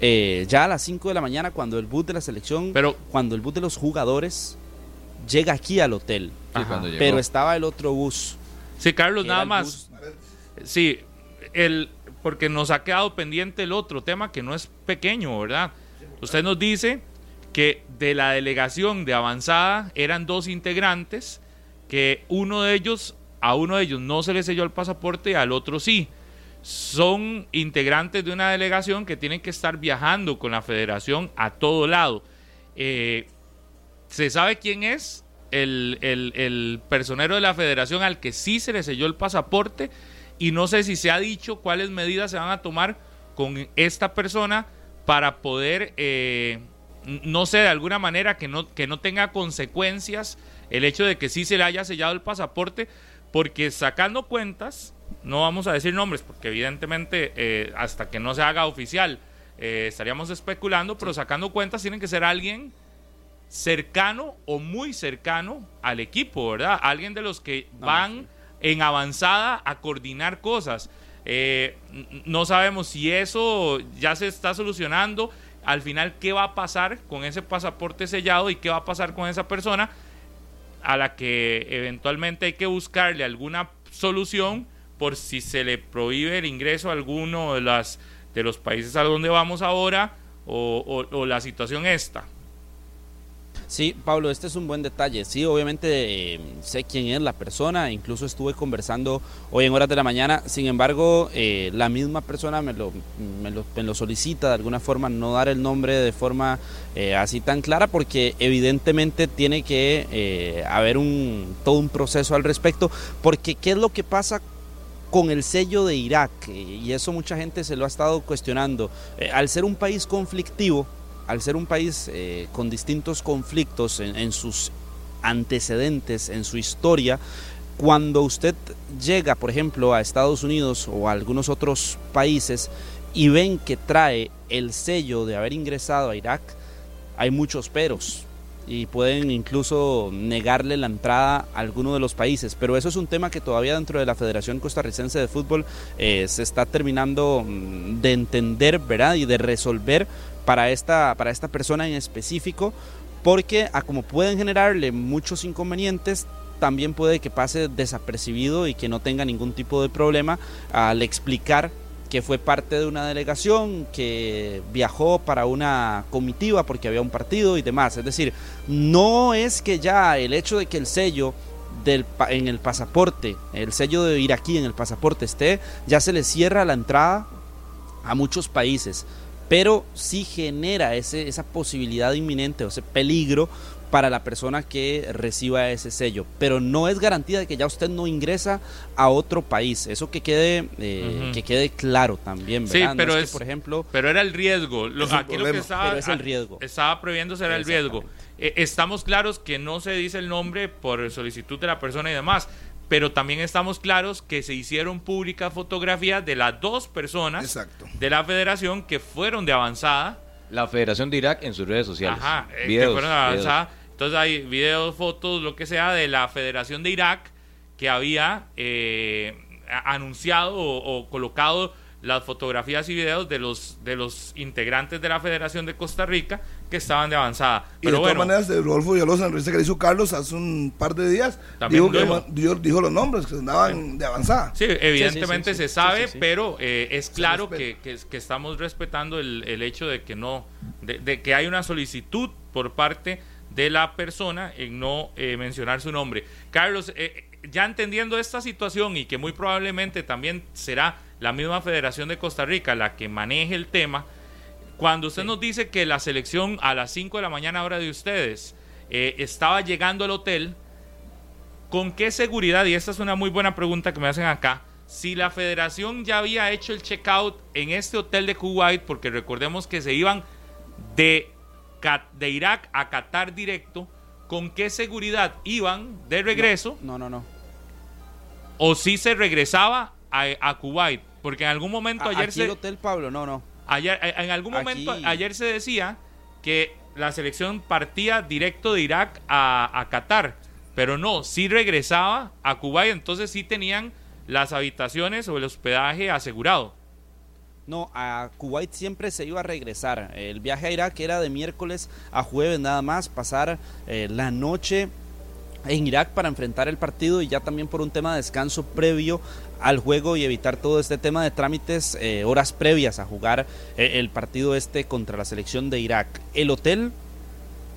Eh, ya a las 5 de la mañana cuando el bus de la selección, pero, cuando el bus de los jugadores llega aquí al hotel. pero estaba el otro bus. Sí, Carlos, nada más. Sí, el, porque nos ha quedado pendiente el otro tema que no es pequeño, ¿verdad? Usted nos dice que de la delegación de avanzada eran dos integrantes, que uno de ellos, a uno de ellos no se le selló el pasaporte y al otro sí. Son integrantes de una delegación que tienen que estar viajando con la federación a todo lado. Eh, ¿Se sabe quién es el, personero de la federación al que sí se le selló el pasaporte? Y no sé si se ha dicho cuáles medidas se van a tomar con esta persona para poder, eh, no sé, de alguna manera que no, que no tenga consecuencias el hecho de que sí se le haya sellado el pasaporte, porque sacando cuentas, no vamos a decir nombres, porque evidentemente eh, hasta que no se haga oficial eh, estaríamos especulando, pero sacando cuentas tienen que ser alguien cercano o muy cercano al equipo, ¿verdad? Alguien de los que van en avanzada a coordinar cosas. Eh, no sabemos si eso ya se está solucionando. Al final, ¿qué va a pasar con ese pasaporte sellado y qué va a pasar con esa persona a la que eventualmente hay que buscarle alguna solución por si se le prohíbe el ingreso a alguno de, las, de los países a donde vamos ahora o, o la situación esta? Sí, Pablo, este es un buen detalle. Sí, obviamente eh, sé quién es la persona, incluso estuve conversando hoy en horas de la mañana. Sin embargo, eh, la misma persona me lo, me lo, solicita de alguna forma, no dar el nombre de forma eh, así tan clara, porque evidentemente tiene que haber un, todo un proceso al respecto. Porque, ¿qué es lo que pasa con el sello de Irak? Y eso mucha gente se lo ha estado cuestionando. al ser un país conflictivo, al ser un país eh, con distintos conflictos en, sus antecedentes, en su historia, cuando usted llega, por ejemplo, a Estados Unidos o a algunos otros países y ven que trae el sello de haber ingresado a Irak, hay muchos peros y pueden incluso negarle la entrada a alguno de los países. Pero eso es un tema que todavía dentro de la Federación Costarricense de Fútbol eh, se está terminando mm, de entender, ¿verdad? Y de resolver para esta, para esta persona en específico, porque a como pueden generarle muchos inconvenientes, también puede que pase desapercibido y que no tenga ningún tipo de problema al explicar que fue parte de una delegación, que viajó para una comitiva porque había un partido y demás. Es decir, no es que ya el hecho de que el sello en el pasaporte, el sello de iraquí en el pasaporte esté, ya se le cierra la entrada a muchos países, pero sí genera ese, esa posibilidad inminente o ese peligro para la persona que reciba ese sello, pero no es garantía de que ya usted no ingresa a otro país. Eso que quede eh, que quede claro también, ¿verdad? Sí, pero es, es, que, por ejemplo, pero era el riesgo. Lo, aquí lo que estaba, Pero es el riesgo. estaba previéndose era el riesgo. Eh, estamos claros que no se dice el nombre por solicitud de la persona y demás, pero también estamos claros que se hicieron públicas fotografías de las dos personas Exacto. de la federación que fueron de avanzada. La Federación de Irak en sus redes sociales. Ajá, eh, que Videos, fueron de videos. avanzada. Entonces hay videos, fotos, lo que sea, de la Federación de Irak que había eh, anunciado o, o colocado las fotografías y videos de los de los integrantes de la Federación de Costa Rica que estaban de avanzada. Y Pero de bueno, todas maneras, de Rodolfo Villalobos, en entrevista que le hizo Carlos hace un par de días, dijo, que, lo ma- dijo, dijo los nombres que andaban de avanzada. Sí, evidentemente sí, sí, se sí, sabe, sí, sí, sí. pero eh, es claro que- que estamos respetando el, el hecho de que no, de, de que hay una solicitud por parte de la persona en no eh, mencionar su nombre. Carlos, eh, ya entendiendo esta situación y que muy probablemente también será la misma Federación de Costa Rica la que maneje el tema, cuando usted nos dice que la selección a las 5 de la mañana hora de ustedes eh, estaba llegando al hotel, ¿Con qué seguridad? Y esta es una muy buena pregunta que me hacen acá. Si la federación ya había hecho el checkout en este hotel de Kuwait, porque recordemos que se iban de, de Irak a Qatar directo, ¿con qué seguridad iban de regreso? no, no, no. ¿O si se regresaba a, a Kuwait? Porque en algún momento A- ayer Aquí se... el hotel Pablo, no, no. Ayer, en algún momento, Aquí- ayer se decía que la selección partía directo de Irak a, a Qatar, pero no, sí regresaba a Cuba y entonces sí tenían las habitaciones o el hospedaje asegurado. No, a Kuwait siempre se iba a regresar. El viaje a Irak era de miércoles a jueves nada más, pasar eh, la noche en Irak para enfrentar el partido y ya también por un tema de descanso previo al juego y evitar todo este tema de trámites eh, horas previas a jugar eh, el partido este contra la selección de Irak. El hotel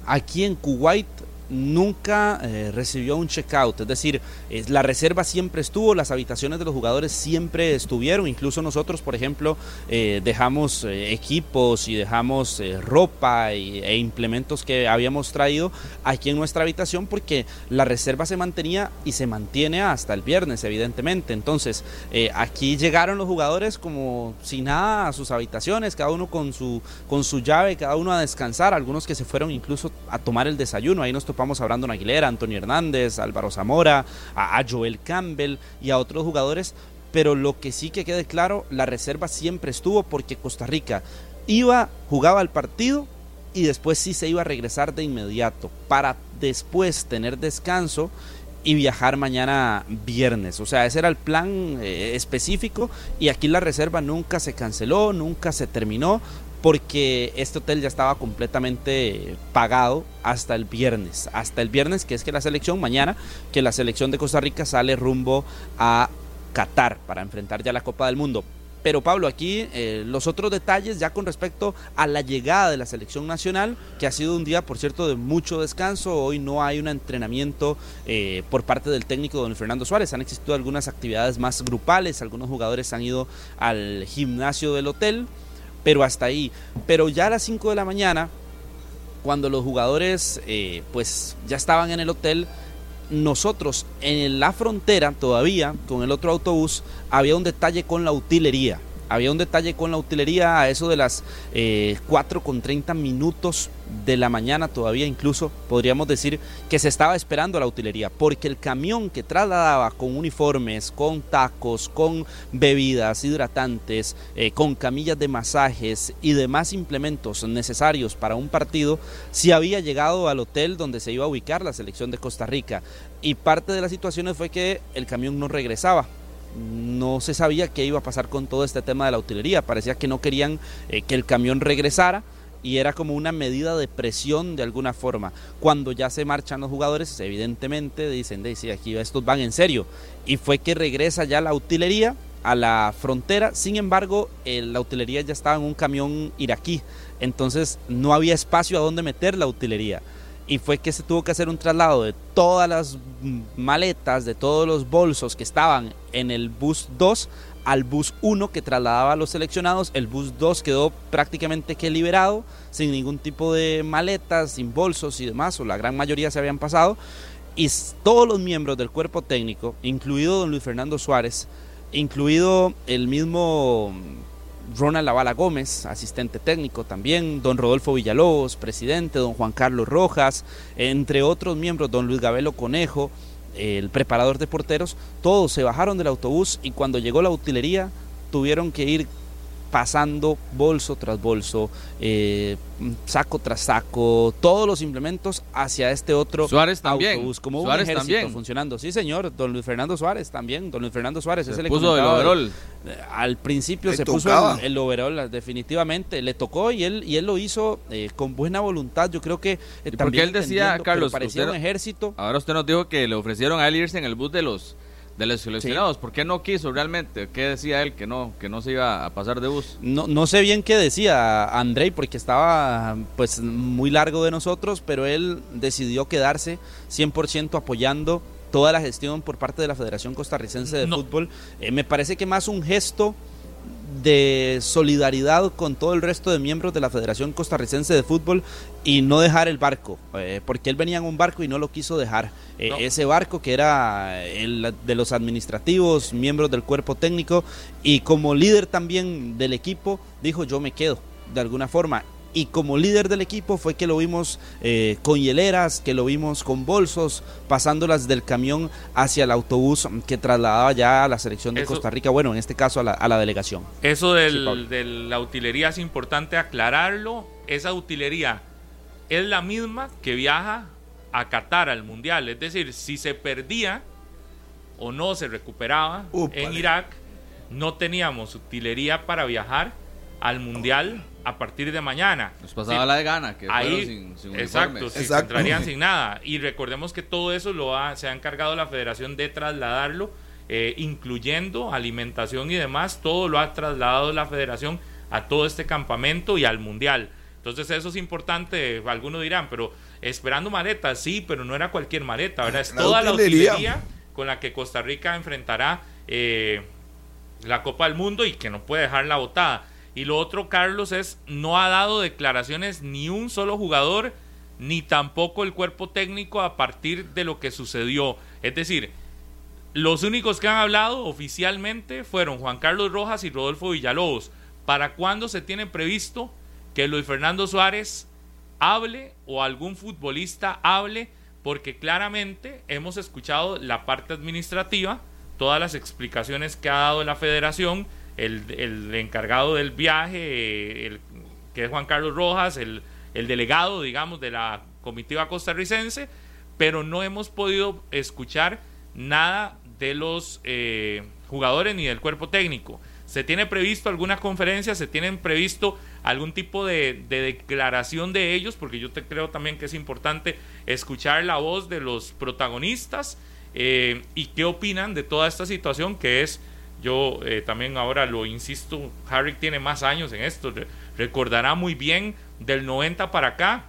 aquí en Kuwait nunca eh, recibió un checkout, es decir, la reserva siempre estuvo, las habitaciones de los jugadores siempre estuvieron, incluso nosotros, por ejemplo, eh, dejamos eh, equipos y dejamos ropa y- e implementos que habíamos traído aquí en nuestra habitación porque la reserva se mantenía y se mantiene hasta el viernes, evidentemente. Entonces, aquí llegaron los jugadores como sin nada a sus habitaciones, cada uno con su, con su llave, cada uno a descansar, algunos que se fueron incluso a tomar el desayuno. Ahí nos topamos a Brandon Aguilera, Antonio Hernández, Álvaro Zamora, a, a Joel Campbell y a otros jugadores. Pero lo que sí que quede claro, la reserva siempre estuvo porque Costa Rica iba, jugaba el partido y después sí se iba a regresar de inmediato para después tener descanso y viajar mañana viernes. O sea, ese era el plan eh, específico y aquí la reserva nunca se canceló, nunca se terminó porque este hotel ya estaba completamente pagado hasta el viernes. Hasta el viernes, que es que la selección, mañana, que la selección de Costa Rica sale rumbo a Qatar para enfrentar ya la Copa del Mundo. Pero Pablo, aquí eh, los otros detalles ya con respecto a la llegada de la selección nacional, que ha sido un día, por cierto, de mucho descanso. Hoy no hay un entrenamiento eh, por parte del técnico don Fernando Suárez. Han existido algunas actividades más grupales, algunos jugadores han ido al gimnasio del hotel, pero hasta ahí. Pero ya a las 5 de la mañana, cuando los jugadores eh, pues ya estaban en el hotel, nosotros en la frontera todavía con el otro autobús había un detalle con la utilería. Había un detalle con la utilería a eso de las eh, 4 con 30 minutos de la mañana todavía incluso podríamos decir que se estaba esperando la utilería porque el camión que trasladaba con uniformes, con tacos, con bebidas hidratantes, eh, con camillas de masajes y demás implementos necesarios para un partido, sí había llegado al hotel donde se iba a ubicar la selección de Costa Rica. Y parte de las situaciones fue que el camión no regresaba no se sabía qué iba a pasar con todo este tema de la utilería. Parecía que no querían eh, que el camión regresara y era como una medida de presión de alguna forma. Cuando ya se marchan los jugadores, evidentemente dicen, sí, aquí estos van en serio. Y fue que regresa ya la utilería a la frontera, sin embargo, eh, la utilería ya estaba en un camión iraquí, entonces no había espacio a donde meter la utilería. Y fue que se tuvo que hacer un traslado de todas las maletas, de todos los bolsos que estaban en el bus 2 al bus 1 que trasladaba a los seleccionados. El bus 2 quedó prácticamente que liberado, sin ningún tipo de maletas, sin bolsos y demás, o la gran mayoría se habían pasado. Y todos los miembros del cuerpo técnico, incluido don Luis Fernando Suárez, incluido el mismo Ronald Lavala Gómez, asistente técnico también, don Rodolfo Villalobos, presidente, don Juan Carlos Rojas, entre otros miembros, don Luis Gabelo Conejo, el preparador de porteros, todos se bajaron del autobús y cuando llegó la utilería tuvieron que ir pasando bolso tras bolso, eh, saco tras saco, todos los implementos hacia este otro Suárez también. autobús, como Suárez un ejército también. funcionando. Sí, señor, don Luis Fernando Suárez también, don Luis Fernando Suárez, Se ese le puso el eh, Al principio Le se tocaba. puso el, el overol, definitivamente, le tocó y él y él lo hizo eh, con buena voluntad. Yo creo que eh, porque también él decía, Carlos, parecía usted un ejército. Ahora usted nos dijo que le ofrecieron a él irse en el bus de los de los seleccionados. ¿Por qué no quiso realmente? ¿Qué decía él que no que no se iba a pasar de bus? No, no sé bien qué decía Andrei porque estaba pues muy largo de nosotros, pero él decidió quedarse 100% apoyando toda la gestión por parte de la Federación Costarricense de No. Fútbol. Eh, me parece que más un gesto de solidaridad con todo el resto de miembros de la Federación Costarricense de Fútbol y no dejar el barco, eh, porque él venía en un barco y no lo quiso dejar. Eh, No. Ese barco que era el de los administrativos, miembros del cuerpo técnico y como líder también del equipo, dijo yo me quedo de alguna forma. Y como líder del equipo fue que lo vimos eh, con hieleras, que lo vimos con bolsos, pasándolas del camión hacia el autobús que trasladaba ya a la selección de Eso- Costa Rica, bueno, en este caso a la, a la delegación. Eso del- de la utilería es importante aclararlo. Esa utilería es la misma que viaja a Qatar al Mundial. Es decir, si se perdía o no se recuperaba en Irak, no teníamos utilería para viajar al Mundial a partir de mañana. Nos pasaba Sí, la de gana, que Ahí, sin, sin exacto, sí, Exacto. entrarían sin nada. Y recordemos que todo eso lo ha, se ha encargado la federación de trasladarlo, eh, incluyendo alimentación y demás, todo lo ha trasladado la federación a todo este campamento y al mundial. Entonces eso es importante, algunos dirán, pero esperando maletas, sí, pero no era cualquier maleta, ¿verdad? Es La toda la utilería. con la que Costa Rica enfrentará eh, la Copa del Mundo y que no puede dejar la botada. Y lo otro, Carlos, es no ha dado declaraciones ni un solo jugador, ni tampoco el cuerpo técnico a partir de lo que sucedió. Es decir, los únicos que han hablado oficialmente fueron Juan Carlos Rojas y Rodolfo Villalobos. ¿Para cuándo se tiene previsto que Luis Fernando Suárez hable o algún futbolista hable? Porque claramente hemos escuchado la parte administrativa, todas las explicaciones que ha dado la federación, el, el encargado del viaje, el, que es Juan Carlos Rojas, el, el delegado, digamos, de la comitiva costarricense, pero no hemos podido escuchar nada de los eh, jugadores ni del cuerpo técnico. Se tiene previsto alguna conferencia, se tienen previsto algún tipo de, de declaración de ellos, porque yo te creo también que es importante escuchar la voz de los protagonistas eh, y qué opinan de toda esta situación que es, yo eh, también ahora lo insisto, Harry tiene más años en esto, re- recordará muy bien del 90 para acá,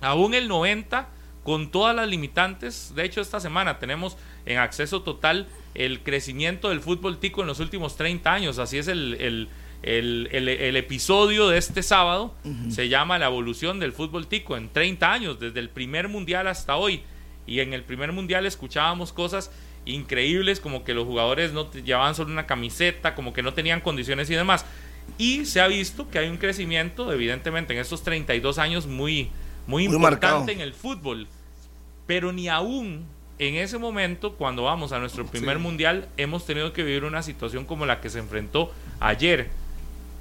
aún el 90 con todas las limitantes. De hecho, esta semana tenemos en acceso total el crecimiento del fútbol tico en los últimos 30 años. Así es el, el, el- el- el episodio de este sábado. Se llama La evolución del fútbol tico en 30 años, desde el primer mundial hasta hoy. Y en el primer mundial escuchábamos cosas increíbles como que los jugadores no llevaban solo una camiseta, como que no tenían condiciones y demás. Y se ha visto que hay un crecimiento, evidentemente, en estos 32 años muy, muy, Muy importante marcado. en el fútbol. Pero ni aún en ese momento, cuando vamos a nuestro primer Sí. mundial, hemos tenido que vivir una situación como la que se enfrentó ayer.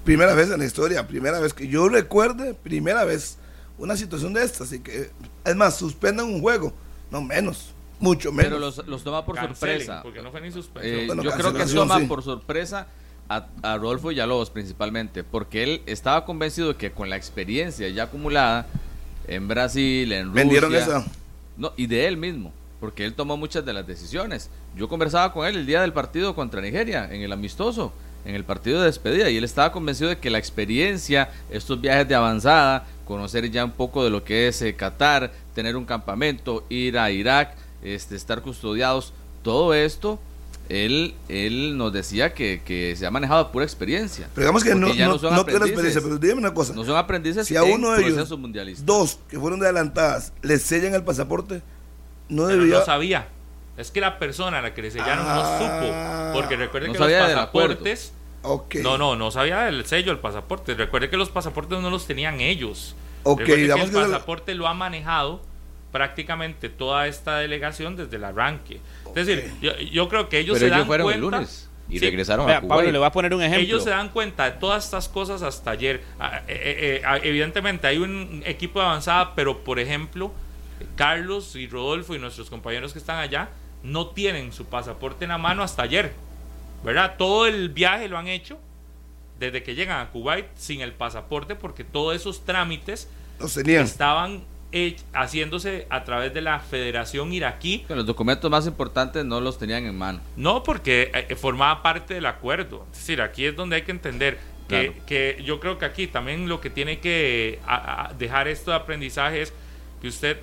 Primera vez en la historia, primera vez que yo recuerde, primera vez una situación de esta. Así que, es más, suspendan un juego, no menos, mucho menos. Pero los, los toma por Cancelen, sorpresa. Porque no fue ni. Eh, Bueno, yo creo que toma sí. por sorpresa a, a Rodolfo Villalobos principalmente, porque él estaba convencido de que con la experiencia ya acumulada en Brasil, en Rusia... ¿Vendieron eso? No, y de él mismo, porque él tomó muchas de las decisiones. Yo conversaba con él el día del partido contra Nigeria, en el amistoso, en el partido de despedida, y él estaba convencido de que la experiencia, estos viajes de avanzada, conocer ya un poco de lo que es eh, Qatar, tener un campamento, ir a Irak, este, estar custodiados, todo esto, él, él nos decía que, que se ha manejado pura experiencia. Pero digamos que no, ya no, son no tiene aprendices. experiencia, pero dígame una cosa. No son aprendices si a uno de ellos, mundialista. dos que fueron de adelantadas, le sellan el pasaporte, no Pero no sabía. Es que la persona a la que le sellaron Ah. no supo. Porque recuerden No que los pasaportes. No, no, no sabía del sello del pasaporte. Recuerde que los pasaportes no los tenían ellos. Ok, Recuerde que el que- pasaporte lo ha manejado prácticamente toda esta delegación desde el arranque. Es decir, yo, yo creo que ellos Pero se dan ellos fueron cuenta. el lunes y Sí, regresaron Vea, a Pablo, Kuwait. le voy a poner un ejemplo. ellos se dan cuenta de todas estas cosas hasta ayer. Ah, eh, eh, eh, evidentemente hay un equipo de avanzada, pero por ejemplo, Carlos y Rodolfo y nuestros compañeros que están allá no tienen su pasaporte en la mano hasta ayer. ¿Verdad? Todo el viaje lo han hecho desde que llegan a Kuwait sin el pasaporte porque todos esos trámites Los tenían. estaban haciéndose a través de la Federación Iraquí Que los documentos más importantes no los tenían en mano. no, porque eh, formaba parte del acuerdo. Es decir, aquí es donde hay que entender que, Claro. que yo creo que aquí también lo que tiene que a- a dejar esto de aprendizaje es que usted,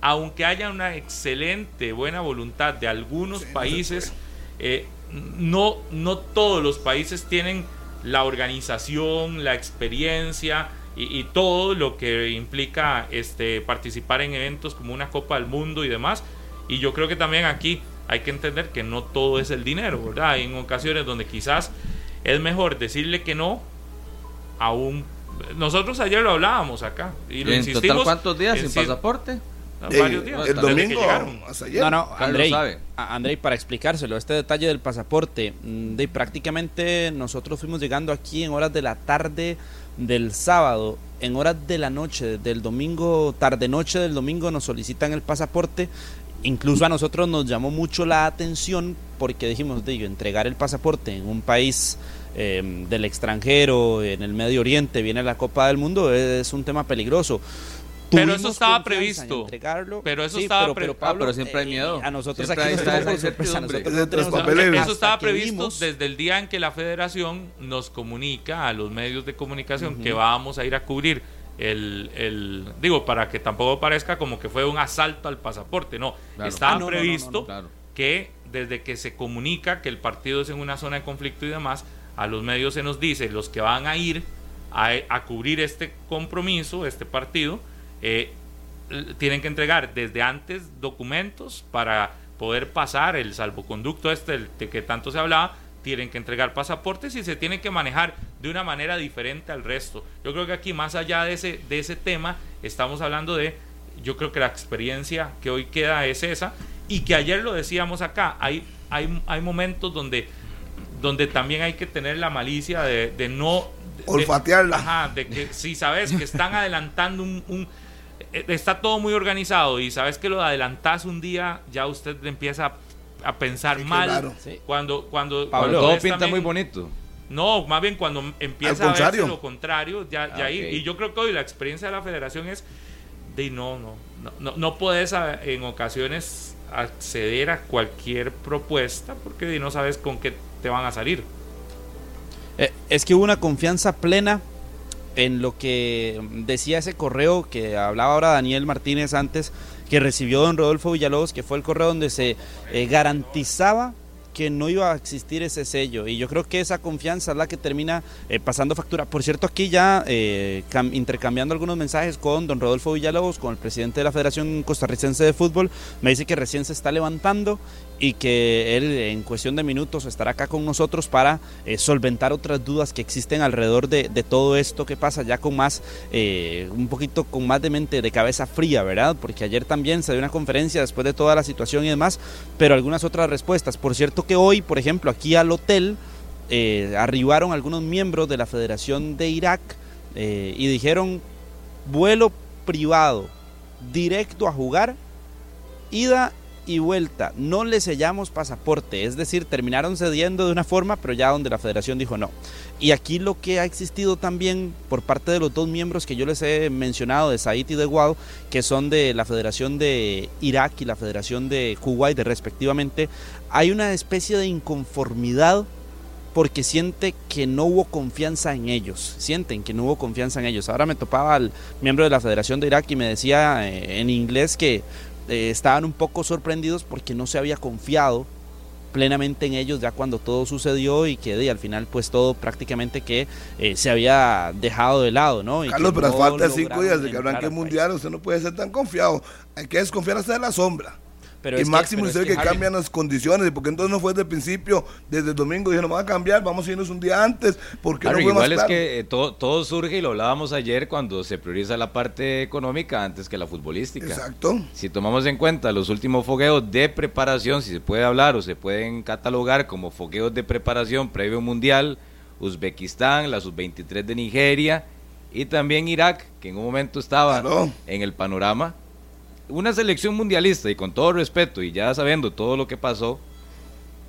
aunque haya una excelente buena voluntad de algunos países, eh, no, no todos los países tienen la organización, la experiencia y, y todo lo que implica este, participar en eventos como una Copa del Mundo y demás. Y yo creo que también aquí hay que entender que no todo es el dinero, ¿verdad? Hay en ocasiones donde quizás es mejor decirle que no a un... Nosotros ayer lo hablábamos acá y lo ¿En insistimos. total cuántos días sin pasaporte? Eh, varios días. el domingo llegaron. hasta ayer. No, no, Andrei, sabe. Andrei, para explicárselo, este detalle del pasaporte, mm, de prácticamente nosotros fuimos llegando aquí en horas de la tarde del sábado, en horas de la noche, del domingo, tarde-noche del domingo nos solicitan el pasaporte. Incluso a nosotros nos llamó mucho la atención porque dijimos, digo, entregar el pasaporte en un país eh, del extranjero, en el Medio Oriente, viene la Copa del Mundo, es un tema peligroso. Pero eso estaba previsto. entregarlo. Pero eso Sí, estaba pero, pre- pero, siempre hay eh, miedo. A nosotros Siempre aquí nos sorpresa, nosotros no. Eso estaba previsto vimos- desde el día en que la federación nos comunica a los medios de comunicación que vamos a ir a cubrir el, el- digo, para que tampoco parezca como que fue un asalto al pasaporte, no, Claro. estaba Ah, no, no, no, no, previsto no, claro. que desde que se comunica que el partido es en una zona de conflicto y demás, a los medios se nos dice los que van a ir a, a cubrir este compromiso, este partido, eh, tienen que entregar desde antes documentos para poder pasar el salvoconducto este de que tanto se hablaba, tienen que entregar pasaportes y se tienen que manejar de una manera diferente al resto. Yo creo que aquí más allá de ese, de ese tema, estamos hablando de, yo creo que la experiencia que hoy queda es esa y que ayer lo decíamos acá, hay, hay, hay momentos donde, donde también hay que tener la malicia de, de no... de- Olfatearla. Ajá, de que si sabes que están adelantando un, un- está todo muy organizado y sabes que lo adelantás un día, ya usted empieza a, a pensar Sí, mal. claro. Sí. Cuando, cuando, Pablo, cuando Todo pinta también- muy bonito. No, más bien cuando empieza Al a verse contrario. lo contrario, ya, ya Ah. Y yo creo que hoy la experiencia de la federación es de no, no, no, no, no puedes a- en ocasiones acceder a cualquier propuesta porque no sabes con qué te van a salir. Eh, es que hubo una confianza plena en lo que decía ese correo que hablaba ahora Daniel Martínez antes, que recibió don Rodolfo Villalobos, que fue el correo donde se eh, garantizaba que no iba a existir ese sello. Y yo creo que esa confianza es la que termina eh, pasando factura. Por cierto, aquí ya eh, cam- intercambiando algunos mensajes con don Rodolfo Villalobos, con el presidente de la Federación Costarricense de Fútbol, me dice que recién se está levantando y que él en cuestión de minutos estará acá con nosotros para eh, solventar otras dudas que existen alrededor de, de todo esto que pasa ya con más, eh, un poquito con más de mente, de cabeza fría, ¿verdad? Porque ayer también se dio una conferencia después de toda la situación y demás, pero algunas otras respuestas. Por cierto que hoy, por ejemplo, aquí al hotel eh, arribaron algunos miembros de la Federación de Irak y dijeron vuelo privado directo a jugar, ida y vuelta. No le sellamos pasaporte, es decir, terminaron cediendo de una forma, pero ya donde la federación dijo no. Y aquí lo que ha existido también por parte de los dos miembros que yo les he mencionado, de Said y de Guau, que son de la Federación de Irak y la Federación de Kuwait respectivamente, hay una especie de inconformidad porque siente que no hubo confianza en ellos, sienten que no hubo confianza en ellos. Ahora me topaba al miembro de la Federación de Irak y me decía eh, en inglés que eh, estaban un poco sorprendidos porque no se había confiado plenamente en ellos ya cuando todo sucedió y que al final pues todo prácticamente que eh, se había dejado de lado, ¿no? Y Carlos, pero no falta cinco días de que arranque el al mundial, usted no puede ser tan confiado. Hay que desconfiar hasta de la sombra. Pero y es que- máximo pero es que, cambian las condiciones, porque entonces no fue desde el principio, desde el domingo, dijeron, no va a cambiar, vamos a irnos un día antes, porque no fue más igual es claro. que eh, todo, todo surge y lo hablábamos ayer cuando se prioriza la parte económica antes que la futbolística. Exacto. Si tomamos en cuenta los últimos fogueos de preparación, si se puede hablar o se pueden catalogar como fogueos de preparación previo mundial, Uzbekistán, la sub-23 de Nigeria y también Irak, que en un momento estaba Claro. en el panorama. Una selección mundialista y con todo respeto y ya sabiendo todo lo que pasó,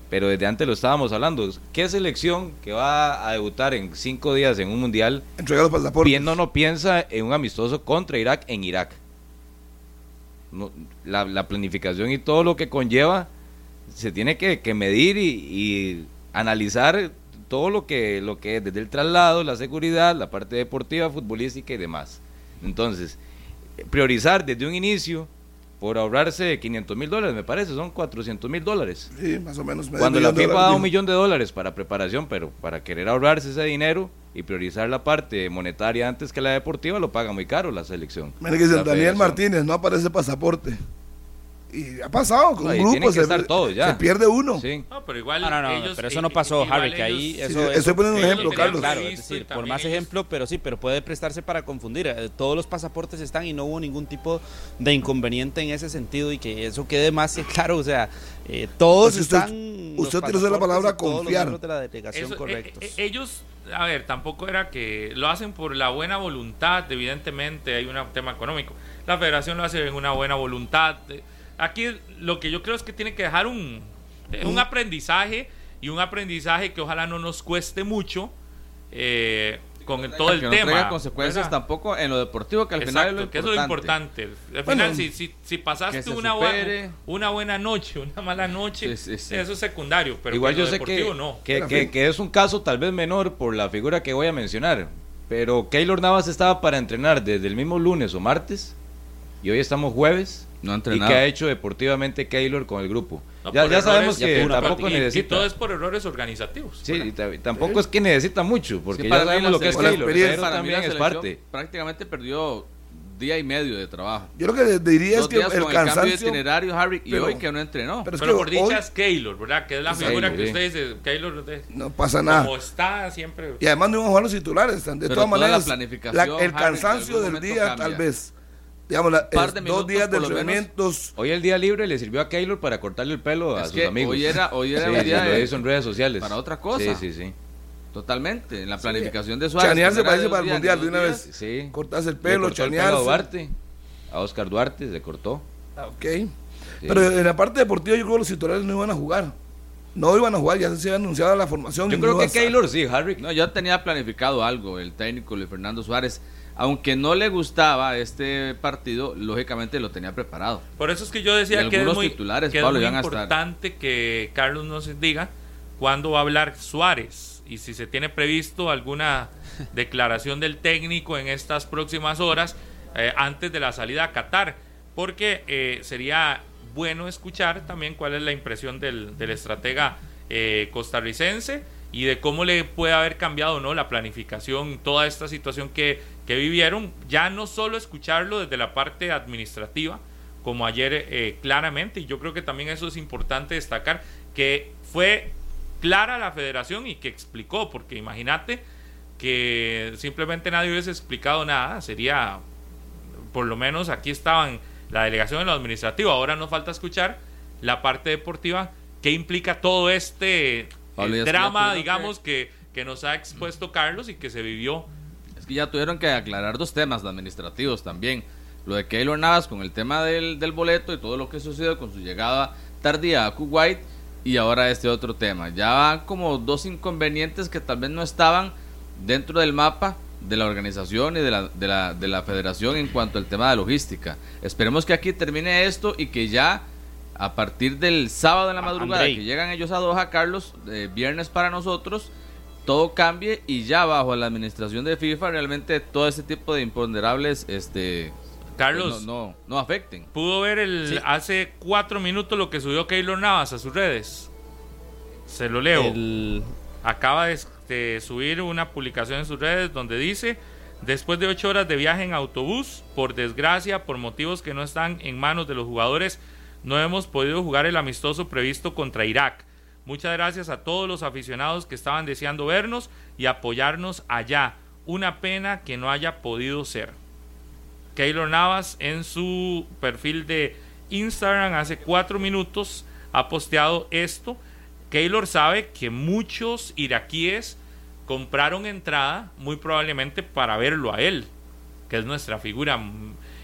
pero desde antes lo estábamos hablando, ¿qué selección que va a debutar en cinco días en un mundial. Bien, no, no piensa en un amistoso contra Irak en Irak. No, la, la planificación y todo lo que conlleva se tiene que, que medir y, y analizar todo lo que, lo que es desde el traslado, la seguridad, la parte deportiva, futbolística y demás. Entonces, priorizar desde un inicio por ahorrarse 500 mil dólares, me parece, son 400 mil dólares. Sí, más o menos. Cuando la FIFA da un millón de dólares para preparación, pero para querer ahorrarse ese dinero y priorizar la parte monetaria antes que la deportiva, lo paga muy caro la selección. Mira que dice Daniel. Martínez, no aparece pasaporte. Y ha pasado con No, y un grupo, tienen que se, pierde uno. Sí. No, pero igual No, no, no, ellos, pero eso no pasó, Harry, que ahí ellos- eso, estoy eso- poniendo un ejemplo, Carlos. Claro, es decir, por más ellos- ejemplo, pero sí, pero puede prestarse para confundir. Eh, Todos los pasaportes están y no hubo ningún tipo de inconveniente en ese sentido y que eso quede más claro. O sea, eh, todos Pues usted- están. usted utilizó la palabra confiar. miembros de la delegación Eso, eh, correctos. eh, ellos, a ver, tampoco era que lo hacen por la buena voluntad, evidentemente hay un tema económico. La federación lo hace en una buena voluntad. Aquí lo que yo creo es que tiene que dejar un, un aprendizaje y un aprendizaje que ojalá no nos cueste mucho eh, con el- todo el que no tema. traiga consecuencias ¿verdad? tampoco en lo deportivo, que al final es lo que eso es lo importante. Al Bueno, final, si, si, si pasaste una, supere. buena, una buena noche, una mala noche, Sí, sí, sí. eso es secundario. Pero Igual yo sé que, deportivo no. que, Pero, que- que es un caso tal vez menor por la figura que voy a mencionar, pero Keylor Navas estaba para entrenar desde el mismo lunes o martes y hoy estamos jueves. No ha ¿Y entrenado. qué ha hecho deportivamente Keylor con el grupo? No, ya por ya errores, sabemos ya que una tampoco y, y necesita. todo es por errores organizativos. Sí, y ta- tampoco es que necesita mucho, porque Sí, ya sabemos lo que es Keylor, pero Para mí la también es parte. Prácticamente perdió día y medio de trabajo. Yo lo que diría es que días el con el cambio de cansancio. itinerario, Harry, y pero- hoy que no entrenó. pero es Pero que por hoy dicha es Keylor, ¿verdad? Que es la figura sí. que usted dice, Keylor, de- No pasa nada. como está siempre. Y además no iban a jugar los titulares. De Pero todas la maneras, planificación, la- Harry, el cansancio del día, cambia. tal vez. Digamos, la- Par es de dos días de por lo menos. entrenamientos. Hoy el día libre le sirvió a Keylor para cortarle el pelo a Es sus que amigos. hoy era, hoy era Sí, sí, día lo de- hizo en redes sociales. para otra cosa. Sí, sí, sí. Totalmente. En la planificación de Suárez. Chanearse parece de para el días, mundial de una días. vez. Sí. Cortarse el pelo, cortó el pelo a chanearse. Duarte, a Oscar Duarte, se cortó. Ah, Ok. Pero en la parte deportiva yo creo que los titulares no iban a jugar. No iban a jugar, ya se había anunciado la formación. Yo creo no que. Keylor sí, Harry. No, yo tenía planificado algo, el técnico Luis Fernando Suárez. Aunque no le gustaba este partido, lógicamente lo tenía preparado. Por eso es que yo decía que es muy, titulares, que es Pablo, muy iban a estar. importante que Carlos nos diga cuándo va a hablar Suárez y si se tiene previsto alguna declaración del técnico en estas próximas horas eh, antes de la salida a Qatar, porque eh, sería bueno escuchar también cuál es la impresión del, del estratega eh, costarricense y de cómo le puede haber cambiado no la planificación, toda esta situación que, que vivieron, ya no solo escucharlo desde la parte administrativa, como ayer eh, claramente, y yo creo que también eso es importante destacar, que fue clara la federación y que explicó, porque imagínate que simplemente nadie hubiese explicado nada, sería, por lo menos aquí estaban la delegación en lo administrativo, ahora nos falta escuchar la parte deportiva, qué implica todo este Pablo, eh, que drama, digamos, que, que nos ha expuesto Carlos y que se vivió Es que ya tuvieron que aclarar dos temas administrativos también. lo de Keylor Navas con el tema del, del boleto y todo lo que sucedió con su llegada tardía a Kuwait y ahora este otro tema. Ya van como dos inconvenientes que tal vez no estaban dentro del mapa de la organización y de la, de la, de la federación en cuanto al tema de logística. Esperemos que aquí termine esto y que ya a partir del sábado en la madrugada Andrei. que llegan ellos a Doha, Carlos, eh, viernes para nosotros, todo cambie y ya bajo la administración de FIFA realmente todo ese tipo de imponderables este Carlos, no, no, no afecten. pudo ver el Sí. hace cuatro minutos lo que subió Keylor Navas a sus redes. Se lo leo. El- acaba de, de subir una publicación en sus redes donde dice, después de ocho horas de viaje en autobús, por desgracia, por motivos que no están en manos de los jugadores, no hemos podido jugar el amistoso previsto contra Irak. Muchas gracias a todos los aficionados que estaban deseando vernos y apoyarnos allá. Una pena que no haya podido ser. Keylor Navas en su perfil de Instagram hace cuatro minutos ha posteado esto. Keylor sabe que muchos iraquíes compraron entrada muy probablemente para verlo a él, que es nuestra figura.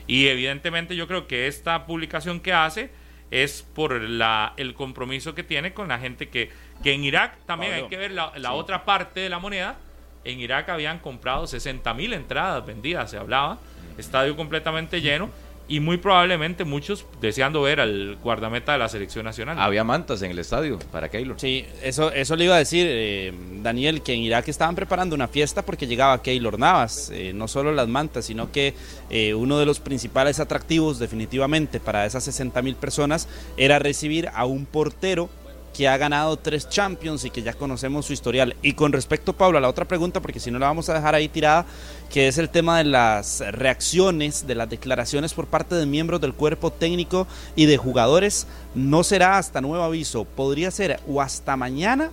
Y evidentemente yo creo que esta publicación que hace es por la, el compromiso que tiene con la gente que, que en Irak también Pablo. hay que ver la, la otra parte de la moneda. En Irak habían comprado 60 mil entradas vendidas, se hablaba, estadio completamente lleno y muy probablemente muchos deseando ver al guardameta de la selección nacional. Había mantas en el estadio para Keylor. Sí, eso, eso le iba a decir, eh, Daniel, que en Irak estaban preparando una fiesta porque llegaba Keylor Navas, eh, no solo las mantas, sino que eh, uno de los principales atractivos definitivamente para esas 60 mil personas era recibir a un portero que ha ganado tres Champions y que ya conocemos su historial. Y con respecto, Pablo, a la otra pregunta, porque si no la vamos a dejar ahí tirada, que es el tema de las reacciones, de las declaraciones por parte de miembros del cuerpo técnico y de jugadores, no será hasta nuevo aviso, podría ser o hasta mañana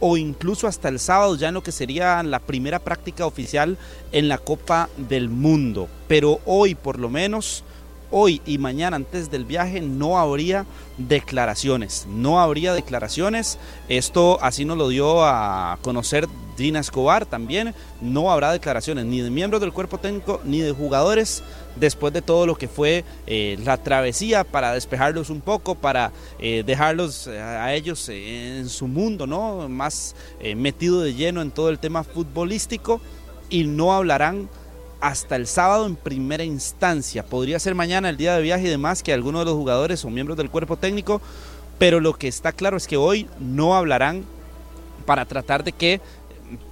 o incluso hasta el sábado ya en lo que sería la primera práctica oficial en la Copa del Mundo. Pero hoy por lo menos, hoy y mañana antes del viaje no habría declaraciones, no habría declaraciones. Esto así nos lo dio a conocer Dina Escobar también. No habrá declaraciones ni de miembros del cuerpo técnico ni de jugadores después de todo lo que fue eh, la travesía para despejarlos un poco, para eh, dejarlos eh, a ellos en su mundo, ¿no? Más metido de lleno en todo el tema futbolístico y no hablarán hasta el sábado en primera instancia. Podría ser mañana el día de viaje y demás que algunos de los jugadores o miembros del cuerpo técnico, pero lo que está claro es que hoy no hablarán para tratar de que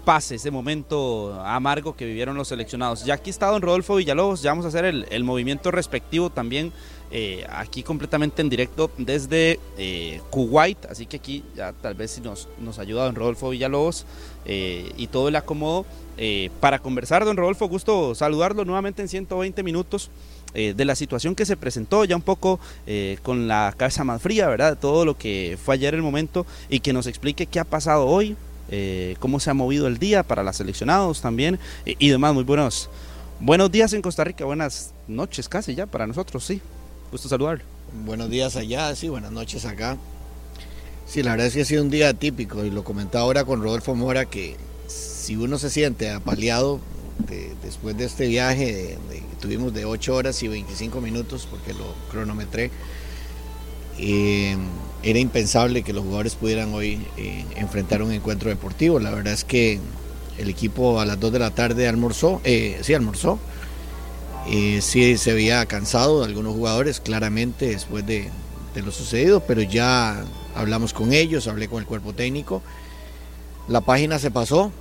pase ese momento amargo que vivieron los seleccionados. Ya aquí está don Rodolfo Villalobos, ya vamos a hacer el, el movimiento respectivo también eh, aquí completamente en directo desde eh, Kuwait, así que aquí ya tal vez si nos, nos ayuda don Rodolfo Villalobos eh, y todo el acomodo eh, para conversar, don Rodolfo, gusto saludarlo nuevamente en 120 minutos eh, de la situación que se presentó, ya un poco eh, con la cabeza más fría, ¿verdad? Todo lo que fue ayer el momento y que nos explique qué ha pasado hoy, cómo se ha movido el día para los seleccionados también y, y demás. Muy buenos, buenos días en Costa Rica, buenas noches casi ya para nosotros, sí. Gusto saludarlo. Buenos días allá, sí, buenas noches acá. Sí, la verdad es que ha sido un día típico y lo comentaba ahora con Rodolfo Mora que si uno se siente apaleado de- después de este viaje de- tuvimos de 8 horas y 25 minutos porque lo cronometré, eh, era impensable que los jugadores pudieran hoy eh, enfrentar un encuentro deportivo. La verdad es que el equipo a las 2 de la tarde almorzó, eh, sí almorzó, eh, sí se veía cansado de algunos jugadores, claramente, después de, de lo sucedido, pero ya hablamos con ellos, hablé con el cuerpo técnico. La página se pasó,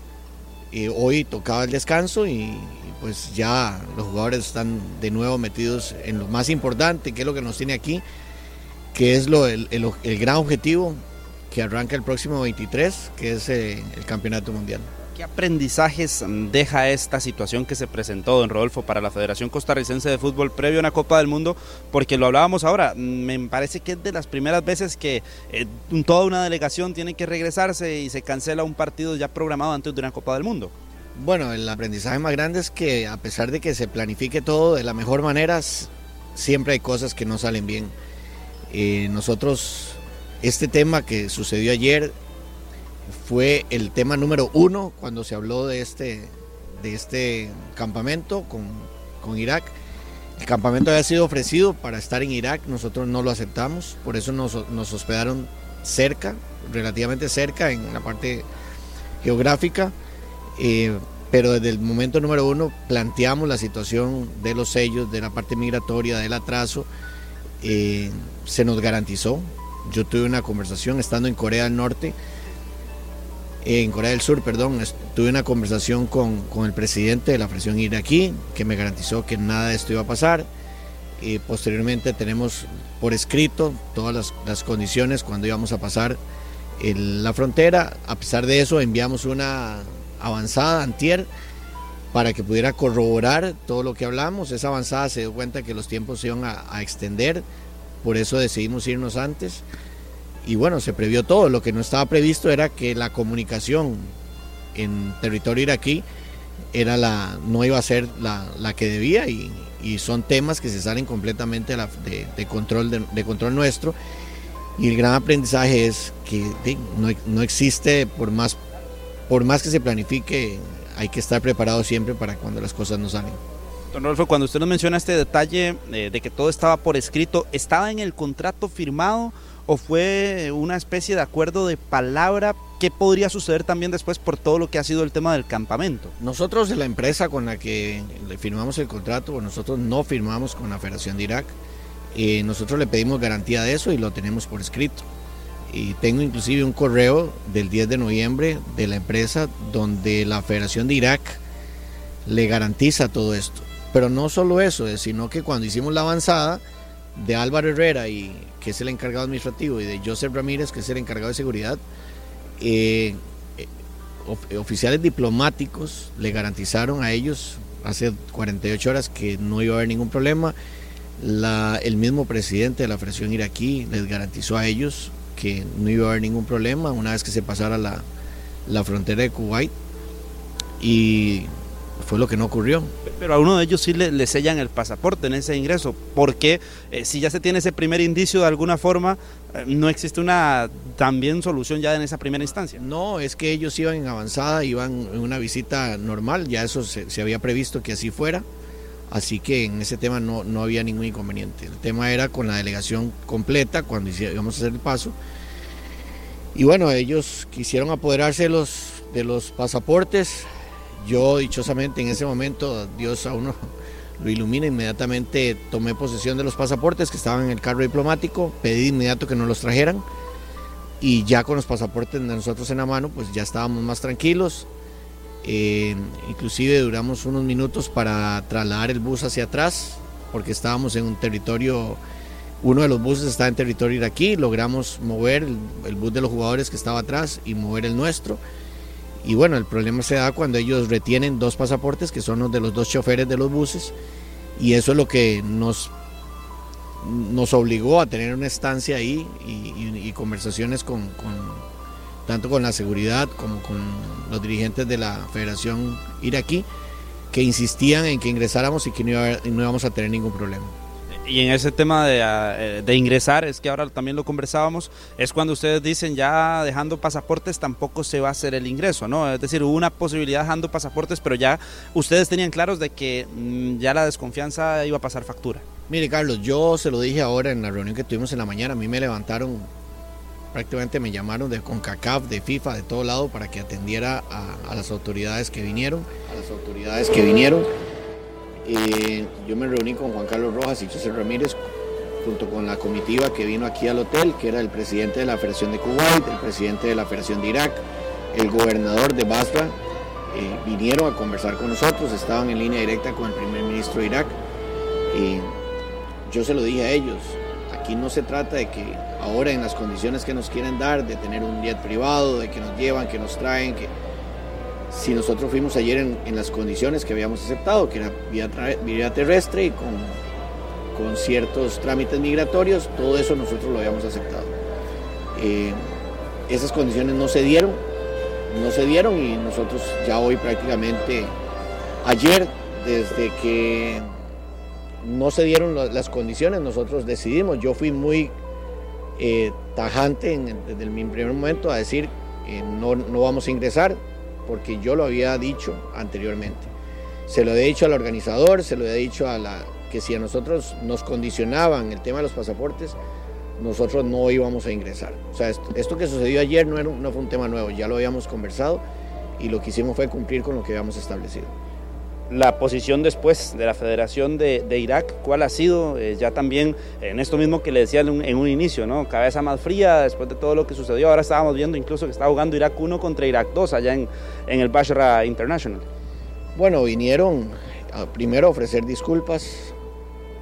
eh, hoy tocaba el descanso y, y pues ya los jugadores están de nuevo metidos en lo más importante, que es lo que nos tiene aquí, que es lo, el, el- el gran objetivo que arranca el próximo 23, que es eh, el Campeonato Mundial. ¿Qué aprendizajes deja esta situación que se presentó, don Rodolfo, para la Federación Costarricense de Fútbol previo a una Copa del Mundo? Porque lo hablábamos ahora, me parece que es de las primeras veces que eh, toda una delegación tiene que regresarse y se cancela un partido ya programado antes de una Copa del Mundo. Bueno, el aprendizaje más grande es que a pesar de que se planifique todo de la mejor manera, siempre hay cosas que no salen bien. Eh, nosotros, este tema que sucedió ayer fue el tema número uno cuando se habló de este, de este campamento con, con Irak. El campamento había sido ofrecido para estar en Irak, nosotros no lo aceptamos, por eso nos, nos hospedaron cerca, relativamente cerca en la parte geográfica, eh, pero desde el momento número uno planteamos la situación de los sellos, de la parte migratoria, del atraso, eh, se nos garantizó. Yo tuve una conversación estando en Corea del Norte, en Corea del Sur, perdón, tuve una conversación con, con el presidente de la Federación iraquí, que me garantizó que nada de esto iba a pasar. Y posteriormente tenemos por escrito todas las, condiciones cuando íbamos a pasar la frontera. A pesar de eso, enviamos una avanzada antier para que pudiera corroborar todo lo que hablamos. Esa avanzada se dio cuenta que los tiempos se iban a extender, por eso decidimos irnos antes. Y bueno, se previó todo. Lo que no estaba previsto era que la comunicación en territorio iraquí era la, no iba a ser la, la que debía y, y son temas que se salen completamente de, control, de, control nuestro. Y el gran aprendizaje es que no, no existe, por más, por más que se planifique, hay que estar preparado siempre para cuando las cosas no salen. Don Rodolfo, cuando usted nos menciona este detalle eh, de que todo estaba por escrito, ¿estaba en el contrato firmado o fue una especie de acuerdo de palabra? ¿Qué podría suceder también después por todo lo que ha sido el tema del campamento? Nosotros, la empresa con la que le firmamos el contrato, nosotros no firmamos con la Federación de Irak. Eh, nosotros le pedimos garantía de eso y lo tenemos por escrito. Y tengo inclusive un correo del 10 de noviembre de la empresa donde la Federación de Irak le garantiza todo esto. Pero no solo eso, eh, sino que cuando hicimos la avanzada de Álvaro Herrera, y, que es el encargado administrativo, y de Joseph Ramírez, que es el encargado de seguridad, eh, eh, of- oficiales diplomáticos le garantizaron a ellos hace 48 horas que no iba a haber ningún problema. El mismo presidente de la Federación iraquí les garantizó a ellos que no iba a haber ningún problema una vez que se pasara la, la frontera de Kuwait. Y fue lo que no ocurrió. Pero a uno de ellos sí le, sellan el pasaporte en ese ingreso, porque eh, si ya se tiene ese primer indicio de alguna forma, eh, no existe una también solución ya en esa primera instancia. No, es que ellos iban en avanzada, iban en una visita normal, ya eso se, se había previsto que así fuera, así que en ese tema no, no había ningún inconveniente. El tema era con la delegación completa cuando íbamos a hacer el paso. Y bueno, ellos quisieron apoderarse de los, de los pasaportes. Yo dichosamente en ese momento, Dios a uno lo ilumina, inmediatamente tomé posesión de los pasaportes que estaban en el carro diplomático, pedí de inmediato que nos los trajeran y ya con los pasaportes de nosotros en la mano, pues ya estábamos más tranquilos. Eh, inclusive duramos unos minutos para trasladar el bus hacia atrás, porque estábamos en un territorio, uno de los buses estaba en territorio iraquí, logramos mover el bus de los jugadores que estaba atrás y mover el nuestro. Y bueno, el problema se da cuando ellos retienen dos pasaportes, que son los de los dos choferes de los buses, y eso es lo que nos nos obligó a tener una estancia ahí y, conversaciones con, tanto con la seguridad como con los dirigentes de la Federación iraquí que insistían en que ingresáramos y que no, no íbamos a tener ningún problema. Y en ese tema de, ah, eh, de ingresar, es que ahora también lo conversábamos, es cuando ustedes dicen ya dejando pasaportes tampoco se va a hacer el ingreso, ¿no? Es decir, hubo una posibilidad dejando pasaportes, pero ya ustedes tenían claros de que mm, ya la desconfianza iba a pasar factura. Mire Carlos, yo se lo dije ahora en la reunión que tuvimos en la mañana, a mí me levantaron, prácticamente me llamaron de CONCACAF, de FIFA, de todo lado para que atendiera a, a las autoridades que vinieron, a las autoridades que vinieron. Eh, yo me reuní con Juan Carlos Rojas y José Ramírez junto con la comitiva que vino aquí al hotel, que era el presidente de la Federación de Kuwait, el presidente de la Federación de Irak, el gobernador de Basra, eh, vinieron a conversar con nosotros, estaban en línea directa con el primer ministro de Irak. Eh, yo se lo dije a ellos, aquí no se trata de que ahora en las condiciones que nos quieren dar, de tener un jet privado, de que nos llevan, que nos traen, que si nosotros fuimos ayer en, las condiciones que habíamos aceptado, que era vía, terrestre y con, con ciertos trámites migratorios, todo eso nosotros lo habíamos aceptado. Eh, esas condiciones no se dieron, no se dieron y nosotros ya hoy prácticamente, ayer, desde que no se dieron la- las condiciones, nosotros decidimos, yo fui muy eh, tajante desde mi primer momento a decir eh, no, no vamos a ingresar porque yo lo había dicho anteriormente. Se lo he dicho al organizador, se lo he dicho a la que si a nosotros nos condicionaban el tema de los pasaportes, nosotros no íbamos a ingresar. O sea, esto, esto que sucedió ayer no, era, no fue un tema nuevo, ya lo habíamos conversado y lo que hicimos fue cumplir con lo que habíamos establecido la posición después de la Federación de, Irak, ¿cuál ha sido? Eh, ya también en esto mismo que le decía en un, inicio, ¿no? Cabeza más fría después de todo lo que sucedió. Ahora estábamos viendo incluso que está jugando Irak 1 contra Irak 2 allá en, en el Bashra International. Bueno, vinieron primero a ofrecer disculpas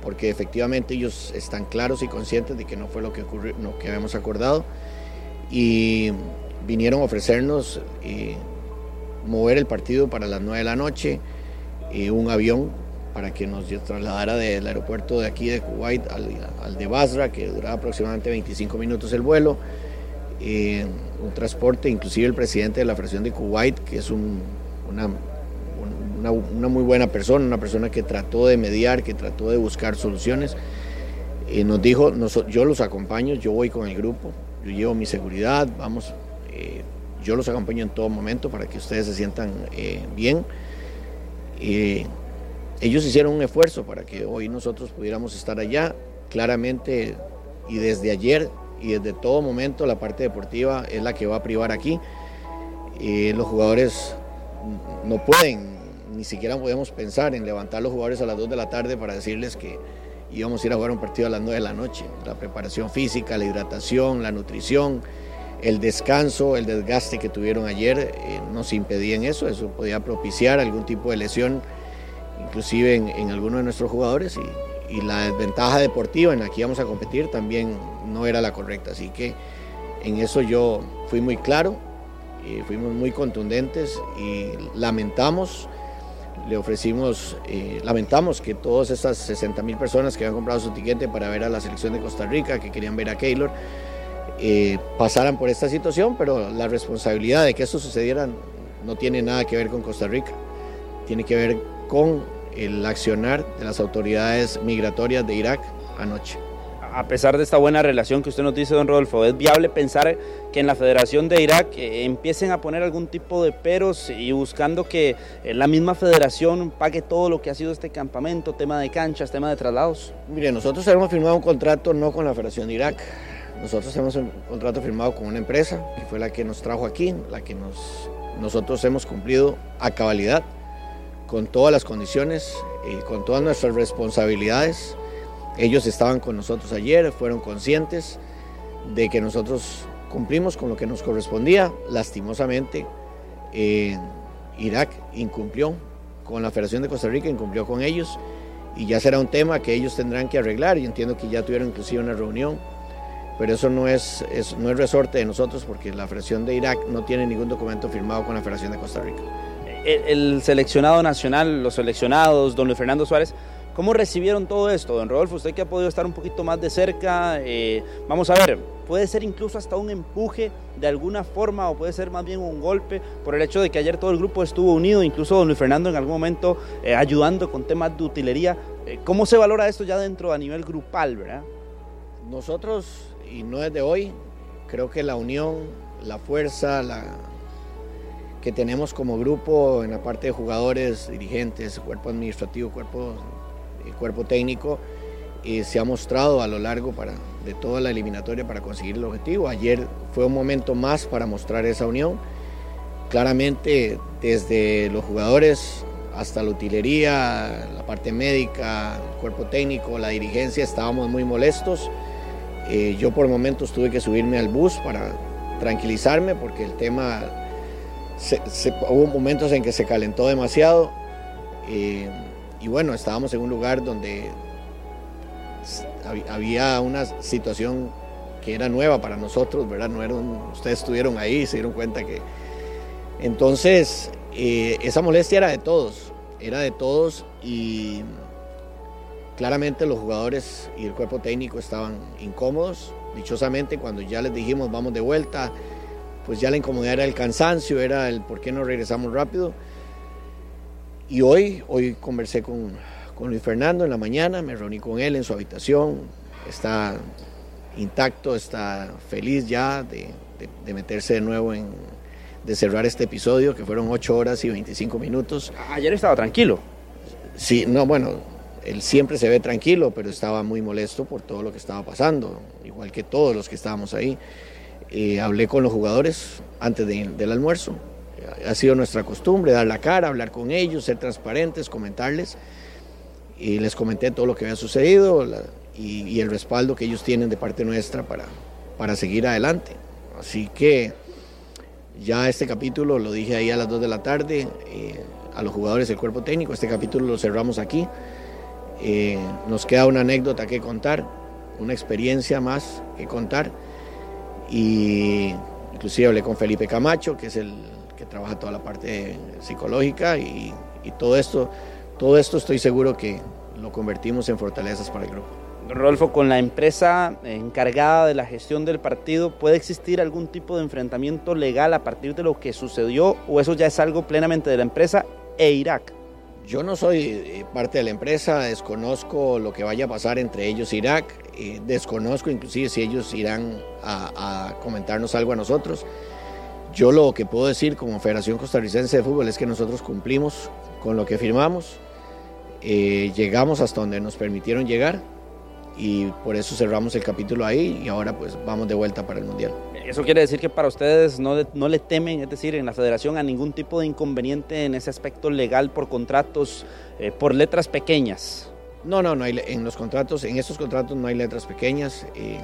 porque efectivamente ellos están claros y conscientes de que no fue lo que ocurrió, lo que habíamos acordado y vinieron a ofrecernos eh, mover el partido para las 9 de la noche eh, un avión para que nos trasladara del aeropuerto de aquí de Kuwait al, al de Basra, que duraba aproximadamente 25 minutos el vuelo. Eh, un transporte, inclusive el presidente de la Federación de Kuwait, que es un, una, una, una, muy buena persona, una persona que trató de mediar, que trató de buscar soluciones, eh, nos dijo, nos, yo los acompaño, yo voy con el grupo, yo llevo mi seguridad, vamos, eh, yo los acompaño en todo momento para que ustedes se sientan eh, bien. Eh, ellos hicieron un esfuerzo para que hoy nosotros pudiéramos estar allá. Claramente, y desde ayer y desde todo momento, la parte deportiva es la que va a privar aquí. Los jugadores no pueden, ni siquiera podemos pensar en levantar los jugadores a las 2 de la tarde para decirles que íbamos a ir a jugar un partido a las 9 de la noche. La preparación física, la hidratación, la nutrición, el descanso, el desgaste que tuvieron ayer eh, nos impedían eso, eso podía propiciar algún tipo de lesión, inclusive en, en algunos de nuestros jugadores, y, la desventaja deportiva en la que íbamos a competir también no era la correcta, así que en eso yo fui muy claro, eh, fuimos muy contundentes y lamentamos, le ofrecimos, eh, lamentamos que todas estas 60 mil personas que habían comprado su tiquete para ver a la selección de Costa Rica, que querían ver a Keylor, eh, pasaran por esta situación, pero la responsabilidad de que esto sucediera no tiene nada que ver con Costa Rica, tiene que ver con el accionar de las autoridades migratorias de Irak anoche. A pesar de esta buena relación que usted nos dice, don Rodolfo, ¿es viable pensar que en la Federación de Irak eh, empiecen a poner algún tipo de peros y buscando que eh, la misma federación pague todo lo que ha sido este campamento, tema de canchas, tema de traslados? Mire, nosotros hemos firmado un contrato no con la Federación de Irak, nosotros tenemos un contrato firmado con una empresa que fue la que nos trajo aquí, la que nos, nosotros hemos cumplido a cabalidad con todas las condiciones, eh, con todas nuestras responsabilidades. Ellos estaban con nosotros ayer, fueron conscientes de que nosotros cumplimos con lo que nos correspondía. Lastimosamente, eh, Irak incumplió con la Federación de Costa Rica, incumplió con ellos y ya será un tema que ellos tendrán que arreglar. Yo entiendo que ya tuvieron inclusive una reunión pero eso no es, es, no es resorte de nosotros porque la Federación de Irak no tiene ningún documento firmado con la Federación de Costa Rica. El, el seleccionado nacional, los seleccionados, don Luis Fernando Suárez, ¿cómo recibieron todo esto? Don Rodolfo, usted que ha podido estar un poquito más de cerca, eh, vamos a ver, puede ser incluso hasta un empuje de alguna forma o puede ser más bien un golpe por el hecho de que ayer todo el grupo estuvo unido, incluso don Luis Fernando en algún momento eh, ayudando con temas de utilería. Eh, ¿Cómo se valora esto ya dentro a nivel grupal, verdad? Nosotros y no es de hoy. Creo que la unión, la fuerza que tenemos como grupo en la parte de jugadores, dirigentes, cuerpo administrativo, cuerpo, eh, cuerpo técnico, eh, se ha mostrado a lo largo para, de toda la eliminatoria para conseguir el objetivo. Ayer fue un momento más para mostrar esa unión. Claramente desde los jugadores hasta la utilería, la parte médica, el cuerpo técnico, la dirigencia, estábamos muy molestos. Eh, yo por momentos tuve que subirme al bus para tranquilizarme porque el tema, hubo momentos en que se calentó demasiado eh, y bueno, estábamos en un lugar donde había una situación que era nueva para nosotros, ¿verdad? No era un, ustedes estuvieron ahí y se dieron cuenta que... Entonces, eh, esa molestia era de todos, era de todos y Claramente los jugadores y el cuerpo técnico estaban incómodos. Dichosamente cuando ya les dijimos vamos de vuelta, pues ya la incomodidad era el cansancio, era el por qué no regresamos rápido. Y hoy, hoy conversé con, con Luis Fernando en la mañana, me reuní con él en su habitación, está intacto, está feliz ya de, de, de meterse de nuevo en, de cerrar este episodio, que fueron 8 horas y 25 minutos. Ayer estaba tranquilo. Sí, no, bueno, él siempre se ve tranquilo, pero estaba muy molesto por todo lo que estaba pasando, igual que todos los que estábamos ahí. Eh, hablé con los jugadores antes del almuerzo. Ha sido nuestra costumbre dar la cara, hablar con ellos, ser transparentes, comentarles. Y les comenté todo lo que había sucedido y, el respaldo que ellos tienen de parte nuestra para, para seguir adelante. Así que ya este capítulo lo dije ahí a las 2 de la tarde eh, a los jugadores del cuerpo técnico. Este capítulo lo cerramos aquí. Eh, nos queda una anécdota que contar, una experiencia más que contar. Y inclusive hablé con Felipe Camacho, que es el que trabaja toda la parte psicológica y, todo esto, todo esto estoy seguro que lo convertimos en fortalezas para el grupo. Rodolfo, con la empresa encargada de la gestión del partido, ¿puede existir algún tipo de enfrentamiento legal a partir de lo que sucedió o eso ya es algo plenamente de la empresa e Irak? Yo no soy eh, parte de la empresa, desconozco lo que vaya a pasar entre ellos e Irak, eh, desconozco inclusive si ellos irán a, comentarnos algo a nosotros. Yo lo que puedo decir como Federación Costarricense de Fútbol es que nosotros cumplimos con lo que firmamos, eh, llegamos hasta donde nos permitieron llegar y por eso cerramos el capítulo ahí y ahora pues vamos de vuelta para el Mundial. Eso quiere decir que para ustedes no, no le temen, es decir, en la federación a ningún tipo de inconveniente en ese aspecto legal por contratos, eh, por letras pequeñas. No, no, no hay, en los contratos, en estos contratos no hay letras pequeñas. Eh,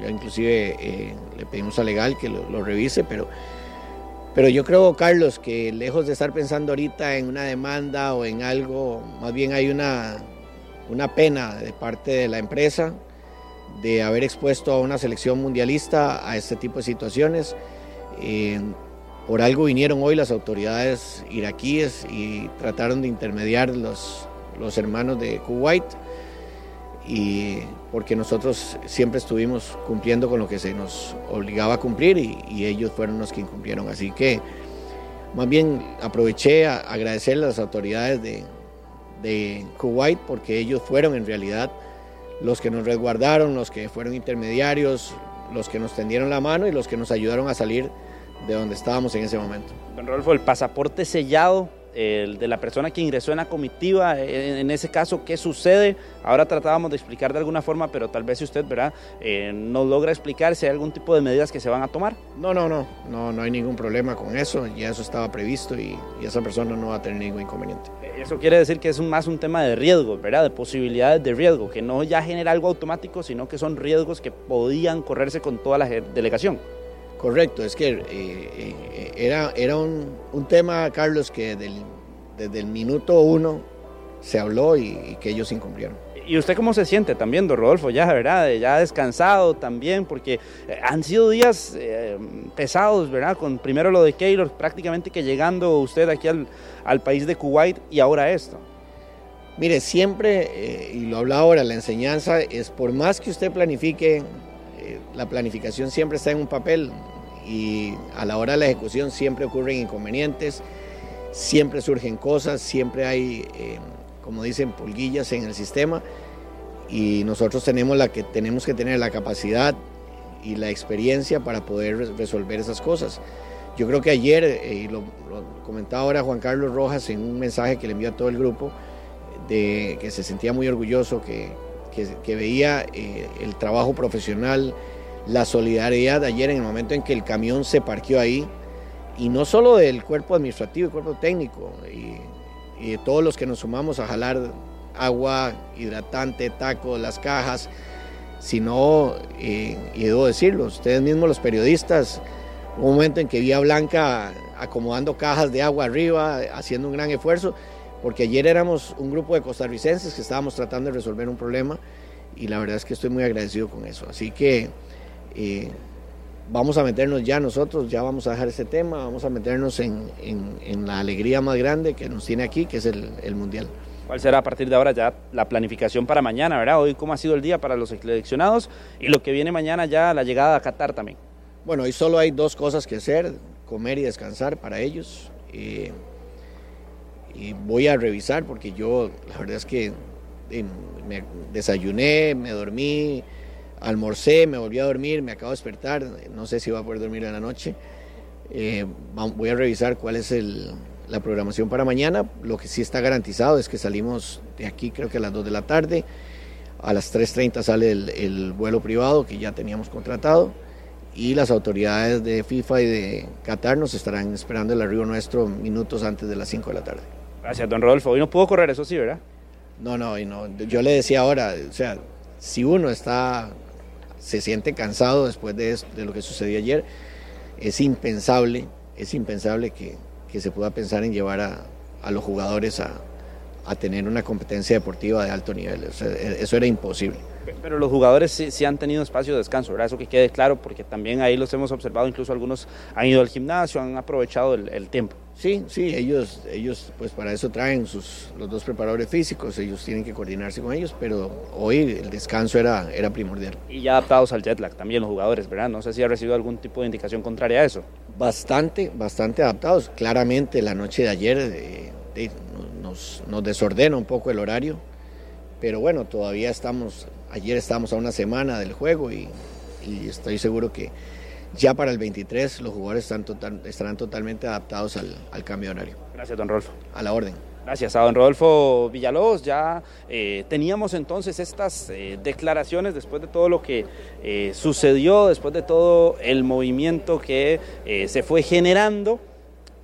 ya inclusive eh, le pedimos a legal que lo, lo, revise, pero, pero yo creo, Carlos, que lejos de estar pensando ahorita en una demanda o en algo, más bien hay una, una pena de parte de la empresa de haber expuesto a una selección mundialista a este tipo de situaciones. Eh, por algo vinieron hoy las autoridades iraquíes y trataron de intermediar los, los hermanos de Kuwait y porque nosotros siempre estuvimos cumpliendo con lo que se nos obligaba a cumplir y, y ellos fueron los que incumplieron. Así que más bien aproveché a agradecerle a las autoridades de, de Kuwait porque ellos fueron en realidad los que nos resguardaron, los que fueron intermediarios, los que nos tendieron la mano y los que nos ayudaron a salir de donde estábamos en ese momento. Don Rodolfo, el pasaporte sellado el de la persona que ingresó en la comitiva, en, en, ese caso, ¿qué sucede? Ahora tratábamos de explicar de alguna forma, pero tal vez si usted, ¿verdad?, eh, no logra explicar si hay algún tipo de medidas que se van a tomar. No, no, no, no, no hay ningún problema con eso, ya eso estaba previsto y, y esa persona no va a tener ningún inconveniente. Eso quiere decir que es un, más un tema de riesgo, ¿verdad?, de posibilidades de riesgo, que no ya genera algo automático, sino que son riesgos que podían correrse con toda la delegación. Correcto, es que eh, eh, era, era un, un, tema, Carlos, que desde el minuto uno se habló y, y, que ellos incumplieron. ¿Y usted cómo se siente también, don Rodolfo? Ya, ¿verdad? Ya descansado también, porque han sido días eh, pesados, ¿verdad? Con primero lo de Keylor, prácticamente que llegando usted aquí al, al país de Kuwait y ahora esto. Mire, siempre, eh, y lo habla ahora, la enseñanza es por más que usted planifique, eh, la planificación siempre está en un papel y a la hora de la ejecución siempre ocurren inconvenientes, siempre surgen cosas, siempre hay, eh, como dicen, pulguillas en el sistema y nosotros tenemos, la que, tenemos que tener la capacidad y la experiencia para poder resolver esas cosas. Yo creo que ayer, eh, y lo, lo, comentaba ahora Juan Carlos Rojas en un mensaje que le envió a todo el grupo, de que se sentía muy orgulloso, que, que, veía eh, el trabajo profesional, la solidaridad ayer en el momento en que el camión se parqueó ahí, y no solo del cuerpo administrativo y cuerpo técnico, y, de todos los que nos sumamos a jalar agua, hidratante, taco, las cajas, sino, eh, y debo decirlo, ustedes mismos los periodistas, un momento en que vi Blanca acomodando cajas de agua arriba, haciendo un gran esfuerzo, porque ayer éramos un grupo de costarricenses que estábamos tratando de resolver un problema y la verdad es que estoy muy agradecido con eso. Así que eh, vamos a meternos ya nosotros, ya vamos a dejar este tema, vamos a meternos en, en, en la alegría más grande que nos tiene aquí, que es el, el, Mundial. ¿Cuál será a partir de ahora ya la planificación para mañana, verdad? Hoy cómo ha sido el día para los seleccionados y lo que viene mañana ya la llegada a Qatar también. Bueno, hoy solo hay dos cosas que hacer, comer y descansar para ellos. Eh, y voy a revisar porque yo la verdad es que me desayuné, me dormí, almorcé, me volví a dormir, me acabo de despertar, no sé si voy a poder dormir en la noche. Eh, voy a revisar cuál es el, la programación para mañana. Lo que sí está garantizado es que salimos de aquí creo que a las 2 de la tarde. A las 3.30 sale el, el vuelo privado que ya teníamos contratado y las autoridades de FIFA y de Qatar nos estarán esperando el arribo nuestro minutos antes de las 5 de la tarde. Gracias, don Rodolfo. Hoy no pudo correr, eso sí, ¿verdad? No, no, y no. Yo le decía ahora, o sea, si uno está, se siente cansado después de, esto- de lo que sucedió ayer, es impensable, es impensable que, que se pueda pensar en llevar a, a los jugadores a, a tener una competencia deportiva de alto nivel. O sea, e- eso era imposible. Pero los jugadores sí, sí han tenido espacio de descanso, ¿verdad? Eso que quede claro, porque también ahí los hemos observado, incluso algunos han ido al gimnasio, han aprovechado el, el tiempo. Sí, sí, ellos, ellos pues para eso traen sus, los dos preparadores físicos, ellos tienen que coordinarse con ellos, pero hoy el descanso era, era primordial. Y ya adaptados al jet lag también los jugadores, ¿verdad? No sé si ha recibido algún tipo de indicación contraria a eso. Bastante, bastante adaptados. Claramente la noche de ayer eh, nos, nos desordena un poco el horario, pero bueno, todavía estamos, ayer estábamos a una semana del juego y, y estoy seguro que ya para el 23 los jugadores están total- estarán totalmente adaptados al, al cambio de horario, Gracias, don Rodolfo. a la orden. Gracias a don Rodolfo Villalobos. Ya eh, teníamos entonces estas eh, declaraciones después de todo lo que eh, sucedió, después de todo el movimiento que se fue generando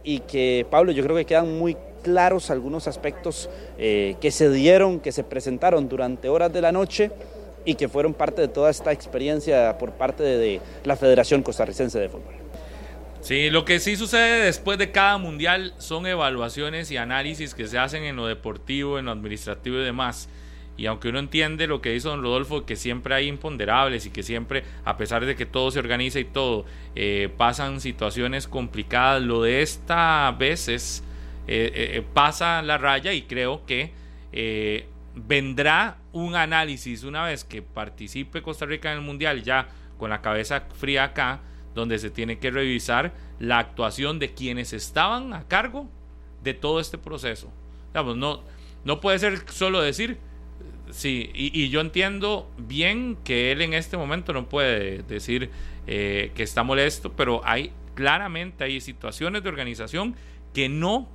y que, Pablo, yo creo que quedan muy claros algunos aspectos que se dieron, que se presentaron durante horas de la noche y que fueron parte de toda esta experiencia por parte de, de la Federación Costarricense de Fútbol. Sí, lo que sí sucede después de cada mundial son evaluaciones y análisis que se hacen en lo deportivo, en lo administrativo y demás. Y aunque uno entiende lo que dice don Rodolfo, que siempre hay imponderables y que siempre, a pesar de que todo se organiza y todo, eh, pasan situaciones complicadas, lo de esta vez es, eh, eh, pasa la raya y creo que eh, vendrá un análisis una vez que participe Costa Rica en el Mundial ya con la cabeza fría acá, donde se tiene que revisar la actuación de quienes estaban a cargo de todo este proceso. No, no puede ser solo decir, sí, y, y yo entiendo bien que él en este momento no puede decir eh, que está molesto, pero hay claramente hay situaciones de organización que no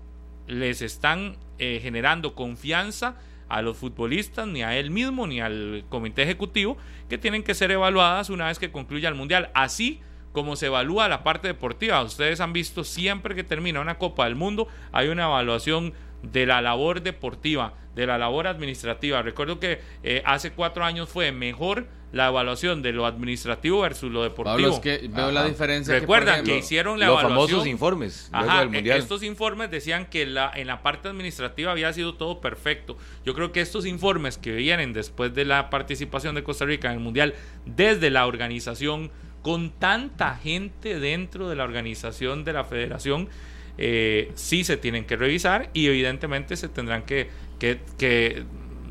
les están eh, generando confianza a los futbolistas, ni a él mismo, ni al comité ejecutivo, que tienen que ser evaluadas una vez que concluya el Mundial. Así como se evalúa la parte deportiva. Ustedes han visto siempre que termina una Copa del Mundo, hay una evaluación de la labor deportiva, de la labor administrativa. Recuerdo que eh, hace cuatro años fue mejor la evaluación de lo administrativo versus lo deportivo. Pablo, es que veo la diferencia. Recuerdan que, ejemplo, hicieron la Los evaluación. famosos informes Ajá, del mundial. estos informes decían que la, en la parte administrativa había sido todo perfecto. Yo creo que estos informes que vienen después de la participación de Costa Rica en el Mundial, desde la organización, con tanta gente dentro de la organización de la federación, eh, sí se tienen que revisar y evidentemente se tendrán que, que, que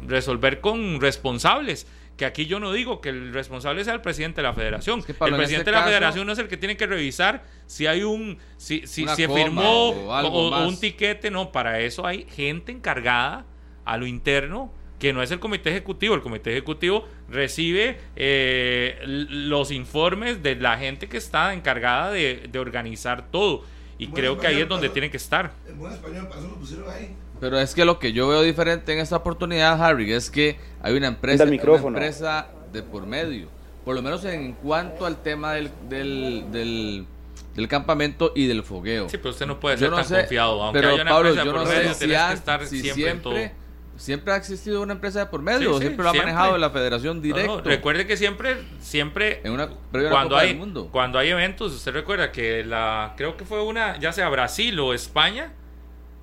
resolver con responsables. Que aquí yo no digo que el responsable sea el presidente de la federación. que, Pablo, el en presidente este de la caso- federación no es el que tiene que revisar si hay un si, si se firmó o un tiquete. No para eso hay gente encargada a lo interno que no es el comité ejecutivo. El comité ejecutivo recibe eh, los informes de la gente que está encargada de, de organizar todo. Y creo que ahí es donde tienen que estar. En buen español, para eso lo pusieron ahí. Pero es que lo que yo veo diferente en esta oportunidad, Harry, es que hay una empresa, una empresa de por medio. Por lo menos en cuanto al tema del, del, del, del campamento y del fogueo. sí pero usted no puede Yo ser no tan sé, confiado aunque pero haya una Pablo, empresa yo por no medio sé si, que estar si siempre, en todo siempre, siempre ha existido una empresa de por medio, Sí, o sí, siempre lo ha siempre. manejado la federación No, directo. no, recuerde que siempre siempre en una cuando hay Mundo. cuando hay eventos usted recuerda que la creo que fue una ya sea Brasil o España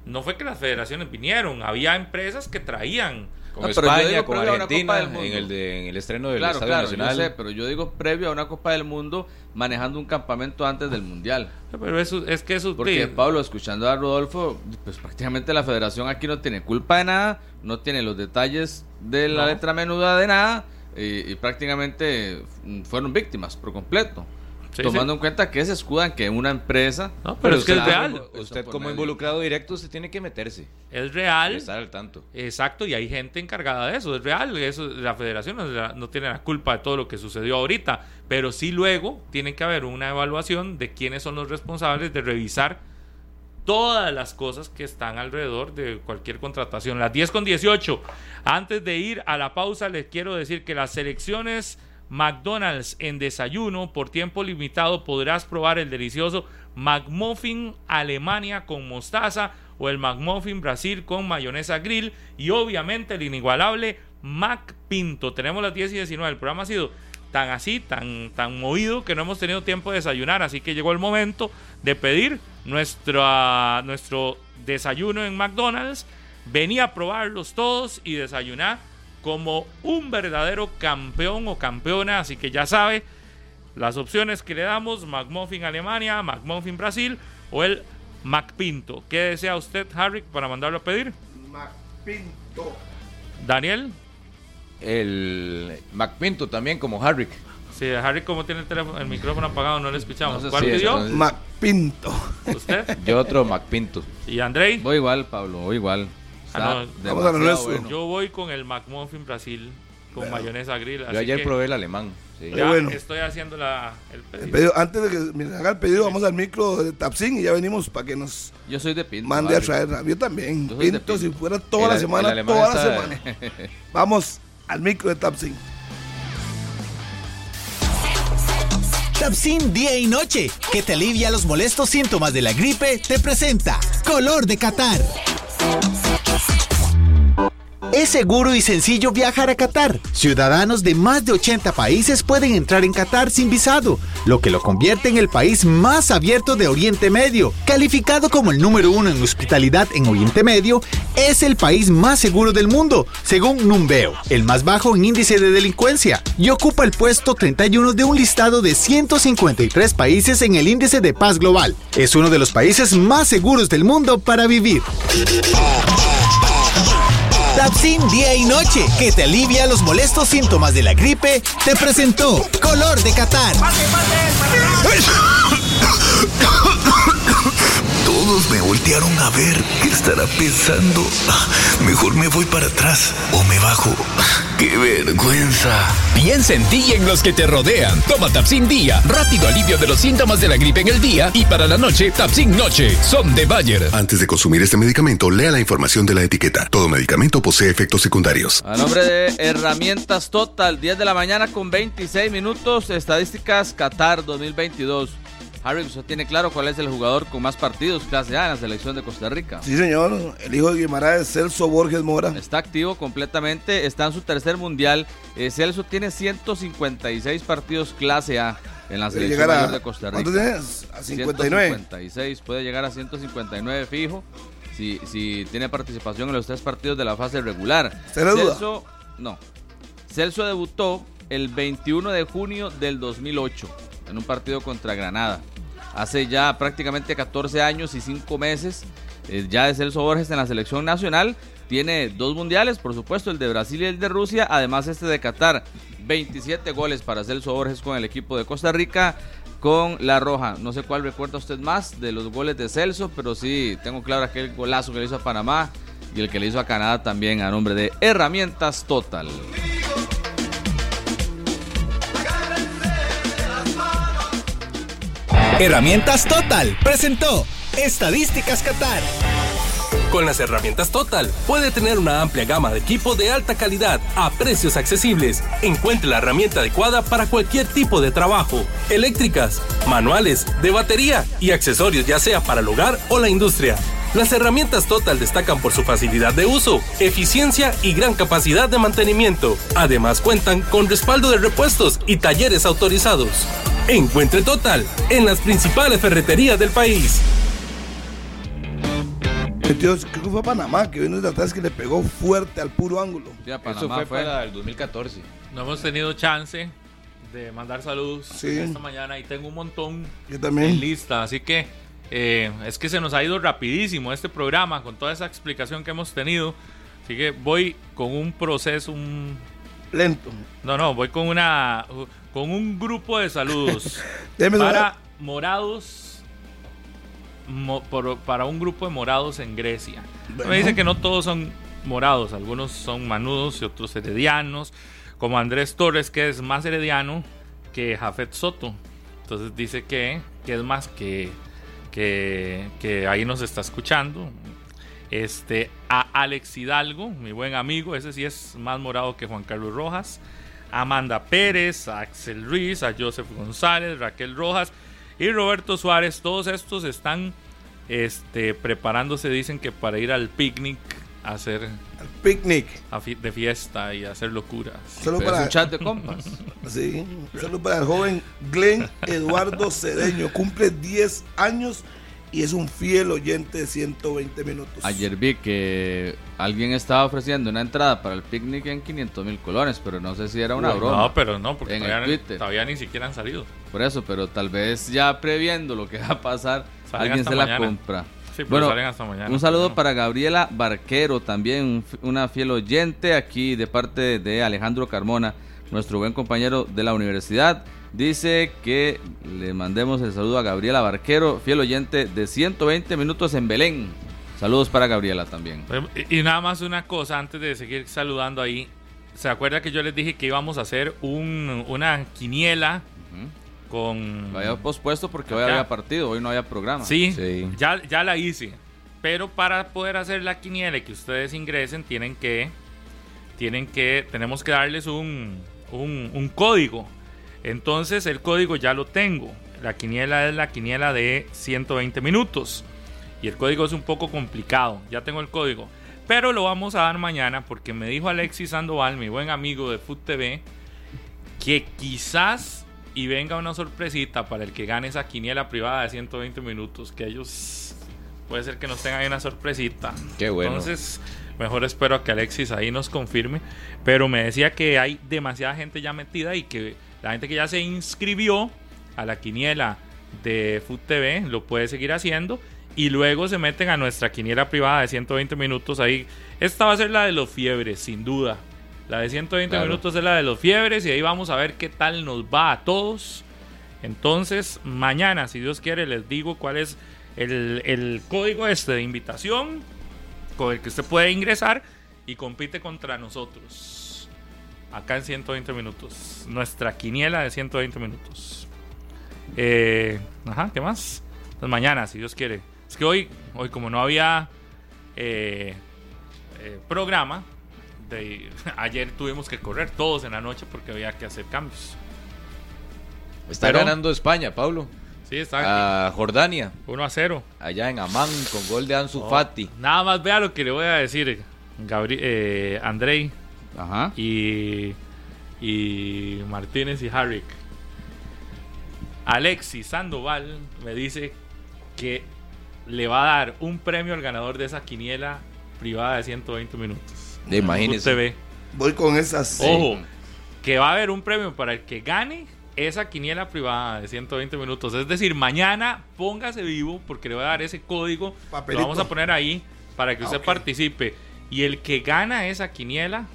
no fue que las federaciones vinieron había empresas que traían Con No, pero yo España, digo con previo a una Argentina, Copa del en Mundo. el, de- en el estreno del Claro, Estadio claro, Nacional. yo sé, pero yo digo previo a una Copa del Mundo manejando un campamento antes del Mundial. pero eso es que eso Porque Pablo, escuchando a Rodolfo, pues prácticamente la federación aquí no tiene culpa de nada, no tiene los detalles de la No. letra menuda de nada y, y prácticamente mm, fueron víctimas por completo. Sí, tomando sí. en cuenta que se escudan que una empresa... No, pero es que es real. Usted como medio. involucrado directo, usted tiene que meterse es y real estar al tanto. Exacto, y hay gente encargada de eso, es real, eso, la federación no, no tiene la culpa de todo lo que sucedió ahorita, pero sí luego tiene que haber una evaluación de quiénes son los responsables de revisar todas las cosas que están alrededor de cualquier contratación. Las 10 con 18. Antes de ir a la pausa, les quiero decir que las selecciones McDonald's en desayuno por tiempo limitado podrás probar el delicioso McMuffin Alemania con mostaza o el McMuffin Brasil con mayonesa grill y obviamente el inigualable Mac Pinto. Tenemos las 10 y 19. El programa ha sido tan así, tan, tan movido que no hemos tenido tiempo de desayunar, así que llegó el momento de pedir nuestro, nuestro desayuno en McDonald's. Venía a probarlos todos y desayunar como un verdadero campeón o campeona, así que ya sabe las opciones que le damos, McMuffin Alemania, McMuffin Brasil o el McPinto. ¿Qué desea usted, Harry, para mandarlo a pedir? McPinto. Daniel. El McPinto también como Harrick. Sí, Harry, como tiene el, teléfono, el micrófono apagado, no le escuchamos. No sé ¿Cuál si pidió? entonces- McPinto. ¿Usted? Yo otro McPinto. ¿Y Andrei? Voy igual, Pablo, voy igual. Ah, no, vamos a lo nuestro. bueno. Yo voy con el McMuffin Brasil con mayonesa grill. Yo ayer que probé el alemán. sí. Ya bueno. estoy haciendo la, el El pedido. antes de que me haga el pedido, vamos al micro de Tapsin y ya venimos para que nos Yo soy de Pinto. mande a traer. Yo también. Yo de Pinto, si Pinto. fuera toda El- la semana, toda la semana. Vamos al micro de Tapsin. Tapsin día y noche, que te alivia los molestos síntomas de la gripe, te presenta Color de Qatar. Es seguro y sencillo viajar a Qatar. Ciudadanos de más de 80 países pueden entrar en Qatar sin visado, lo que lo convierte en el país más abierto de Oriente Medio. Calificado como el número uno en hospitalidad en Oriente Medio, es el país más seguro del mundo, según Numbeo, el más bajo en índice de delincuencia, y ocupa el puesto 31 de un listado de 153 países en el índice de paz global. Es uno de los países más seguros del mundo para vivir. Tapsin día y noche, que te alivia los molestos síntomas de la gripe, te presentó Color de Qatar. Todos me voltearon a ver. ¿Qué estará pensando? Ah, Mejor me voy para atrás o me bajo. ¡Qué vergüenza! Piensa en ti y en los que te rodean. Toma Tapsin Día. Rápido alivio de los síntomas de la gripe en el día. Y para la noche, Tapsin Noche. Son de Bayer. Antes de consumir este medicamento, lea la información de la etiqueta. Todo medicamento posee efectos secundarios. A nombre de Herramientas Total, 10 de la mañana con 26 minutos, estadísticas Qatar 2022. Harry, ¿usted tiene claro cuál es el jugador con más partidos clase A en la selección de Costa Rica? Sí, señor. El hijo de Guimaraes, Celso Borges Mora. Está activo completamente, está en su tercer mundial. Eh, Celso tiene 156 partidos clase A en la Puede selección a- de Costa Rica. ¿Cuántos tienes? A 59. 156, puede llegar a 159 fijo si, si tiene participación en los tres partidos de la fase regular. Celso, no. Celso debutó el 21 de junio del 2008 en un partido contra Granada. Hace ya prácticamente 14 años y 5 meses eh, ya de Celso Borges en la selección nacional. Tiene dos mundiales, por supuesto, el de Brasil y el de Rusia, además este de Qatar. 27 goles para Celso Borges con el equipo de Costa Rica con la roja. No sé cuál recuerda usted más de los goles de Celso, pero sí tengo claro aquel golazo que le hizo a Panamá y el que le hizo a Canadá también a nombre de Herramientas Total. Herramientas Total presentó Estadísticas Qatar. Con las herramientas Total puede tener una amplia gama de equipo de alta calidad a precios accesibles. Encuentre la herramienta adecuada para cualquier tipo de trabajo. Eléctricas, manuales, de batería y accesorios ya sea para el hogar o la industria. Las herramientas Total destacan por su facilidad de uso, eficiencia y gran capacidad de mantenimiento. Además cuentan con respaldo de repuestos y talleres autorizados. Encuentre Total en las principales ferreterías del país. Dios, creo que fue a Panamá, que vino desde atrás que le pegó fuerte al puro ángulo. Ya, Eso Panamá fue, fue. para el 2014. No hemos tenido chance de mandar saludos Sí. esta mañana y tengo un montón Yo en también. lista, así que eh, es que se nos ha ido rapidísimo este programa con toda esa explicación que hemos tenido. Así que voy con un proceso, un Lento. no, no, voy con una con un grupo de saludos para saber. morados mo- por- para un grupo de morados en Grecia. Bueno. Me dice que no todos son morados, algunos son manudos y otros heredianos, como Andrés Torres que es más herediano que Jafet Soto. Entonces dice que, que es más que, que, ahí nos está escuchando. Este, a Alex Hidalgo, mi buen amigo, ese sí es más morado que Juan Carlos Rojas. Amanda Pérez, Axel Ruiz, a Joseph González, Raquel Rojas y Roberto Suárez. Todos estos están este, preparándose, dicen que para ir al picnic a hacer Al picnic. a fi- de fiesta y hacer locuras. Solo es para, un chat de compas. sí, solo para el joven Glenn Eduardo Cedeño. Cumple 10 años y es un fiel oyente de 120 minutos. Ayer vi que alguien estaba ofreciendo una entrada para el picnic en 500 mil colones, pero no sé si era una Uy, broma. No, pero no, porque todavía, ni siquiera han salido. Por eso, pero tal vez ya previendo lo que va a pasar, Salen alguien se la compra. Sí, pero Bueno, salen hasta mañana. Un saludo Bueno. para Gabriela Barquero, también una fiel oyente aquí de parte de Alejandro Carmona, nuestro buen compañero de la universidad. Dice que le mandemos el saludo a Gabriela Barquero, fiel oyente de 120 minutos en Belén. Saludos para Gabriela también. Y y nada más una cosa antes de seguir saludando ahí. ¿Se acuerda que yo les dije que íbamos a hacer un, una quiniela con... Lo había pospuesto porque hoy Ya. había partido, hoy no había programa. Sí, Sí. Ya, ya la hice. Pero para poder hacer la quiniela y que ustedes ingresen, tienen que. Tienen que. Tenemos que darles un, un, un código. Entonces, el código ya lo tengo. La quiniela es la quiniela de 120 minutos. Y el código es un poco complicado. Ya tengo el código. Pero lo vamos a dar mañana porque me dijo Alexis Sandoval, mi buen amigo de Food TV, que quizás y venga una sorpresita para el que gane esa quiniela privada de 120 minutos, que ellos puede ser que nos tengan ahí una sorpresita. Qué bueno. Entonces, mejor espero a que Alexis ahí nos confirme, pero me decía que hay demasiada gente ya metida y que la gente que ya se inscribió a la quiniela de Food TV lo puede seguir haciendo y luego se meten a nuestra quiniela privada de 120 minutos ahí. Esta va a ser la de los fiebres, sin duda. La de 120 Claro. minutos es la de los fiebres y ahí vamos a ver qué tal nos va a todos. Entonces, mañana, si Dios quiere, les digo cuál es el, el código este de invitación con el que usted puede ingresar y compite contra nosotros. Acá en 120 minutos. Nuestra quiniela de 120 minutos. Eh, ajá, ¿qué más? Pues mañana, si Dios quiere. Es que hoy, hoy como no había eh, eh, programa, de, ayer tuvimos que correr todos en la noche porque había que hacer cambios. Está Pero- ganando España, Pablo. Sí, está A Jordania, 1 a 0. allá en Amán, con gol de Ansu Oh, Fati. Nada más vea lo que le voy a decir, Gabri eh, Andrei Ajá. y, y Martínez y Harrick. Alexis Sandoval me dice que le va a dar un premio al ganador de esa quiniela privada de 120 minutos. De imagínese. Usted ve. Voy con esas. Ojo, que va a haber un premio para el que gane esa quiniela privada de 120 minutos. Es decir, mañana póngase vivo porque le voy a dar ese código. Papelito. Lo vamos a poner ahí para que Ah, usted participe. Y el que gana esa quiniela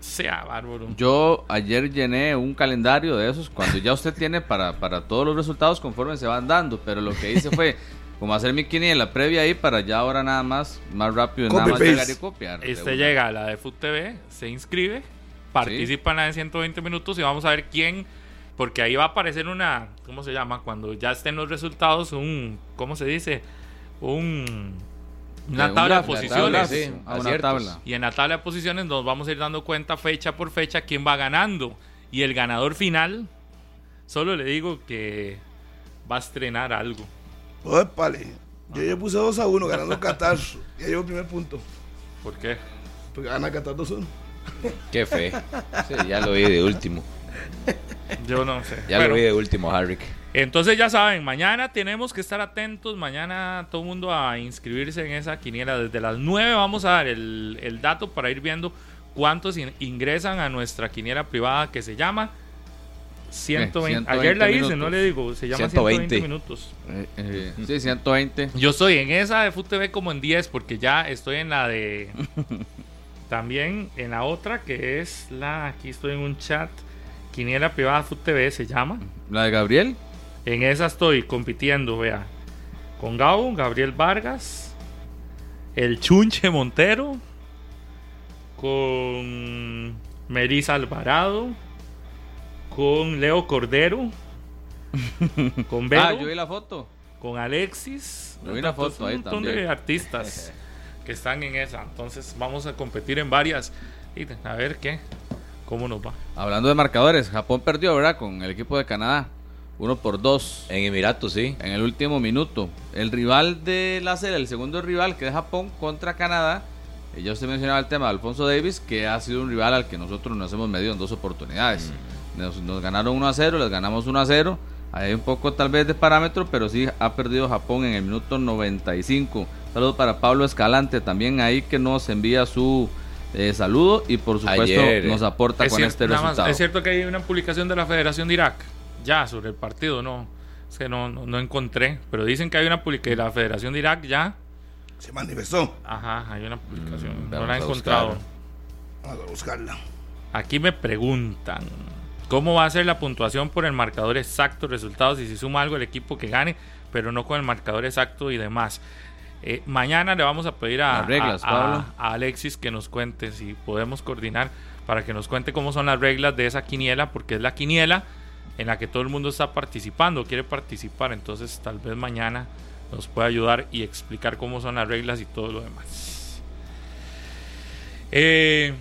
sea bárbaro. Yo ayer llené un calendario de esos cuando ya usted tiene para, para todos los resultados conforme se van dando, pero lo que hice fue como hacer mi quiniela previa ahí para ya ahora nada más, más rápido, nada más paste. llegar y copiar. Este llega a la de Food TV, se inscribe, participa en la de 120 minutos y vamos a ver quién, porque ahí va a aparecer una, ¿cómo se llama? Cuando ya estén los resultados, un, ¿cómo se dice? Un, una Eh, un tabla de posiciones. sí. a una tabla. Y en la tabla de posiciones nos vamos a ir dando cuenta fecha por fecha quién va ganando. Y el ganador final, solo le digo que va a estrenar algo. Épale. Yo ya puse 2 a 1 ganando Qatar. Ya llevo el primer punto. ¿Por qué? Porque gana Qatar 2 a 1. Qué fe. Sí, ya lo vi de último. Yo no sé. Ya Bueno, lo vi de último, Harrick. Entonces ya saben, mañana tenemos que estar atentos, mañana todo el mundo a inscribirse en esa quiniela. Desde las 9 vamos a dar el, el dato para ir viendo cuántos in- ingresan a nuestra quiniela privada que se llama 120. 120 Ayer la hice, minutos. no le digo, se llama 120. 120 minutos. Eh, eh, sí, 120. Yo estoy en esa de Food TV como en 10 porque ya estoy en la de... también en la otra que es la... Aquí estoy en un chat. Quiniela privada Food TV se llama. La de Gabriel. En esa estoy compitiendo, vea. Con Gabo, Gabriel Vargas, el Chunche Montero, con Melissa Alvarado, con Leo Cordero, con Vero, Ah, yo vi la foto. con Alexis. Yo vi una Entonces, foto ahí un montón de también. artistas que están en esa. Entonces vamos a competir en varias. Y a ver qué, cómo nos va. Hablando de marcadores, Japón perdió, ¿verdad? Con el equipo de Canadá. Uno por dos. En Emiratos, sí. En el último minuto. El rival de la serie, el segundo rival que es Japón contra Canadá. eh, Ya usted mencionaba el tema de Alfonso Davis, que ha sido un rival al que nosotros nos hemos medido en dos oportunidades. Nos, nos ganaron 1 a 0, les ganamos 1 a 0. Hay un poco tal vez de parámetro, pero sí ha perdido Japón en el minuto 95. Saludos para Pablo Escalante, también ahí que nos envía su eh, saludo y por supuesto Ayer, eh. nos aporta Es con este más, resultado. es cierto que hay una publicación de la Federación de Irak, ya sobre el partido, no. Es que no, no, no encontré, pero dicen que hay una publicación de la Federación de Irak ya. Se manifestó. Ajá, hay una publicación. Mm, no la he encontrado. Vamos a buscarla. Aquí me preguntan cómo va a ser la puntuación por el marcador exacto, resultados y si suma algo el equipo que gane, pero no con el marcador exacto y demás. Eh, mañana le vamos a pedir a, reglas, a Alexis que nos cuente si podemos coordinar para que nos cuente cómo son las reglas de esa quiniela, porque es la quiniela en la que todo el mundo está participando, quiere participar, entonces tal vez mañana nos pueda ayudar y explicar cómo son las reglas y todo lo demás. Eh,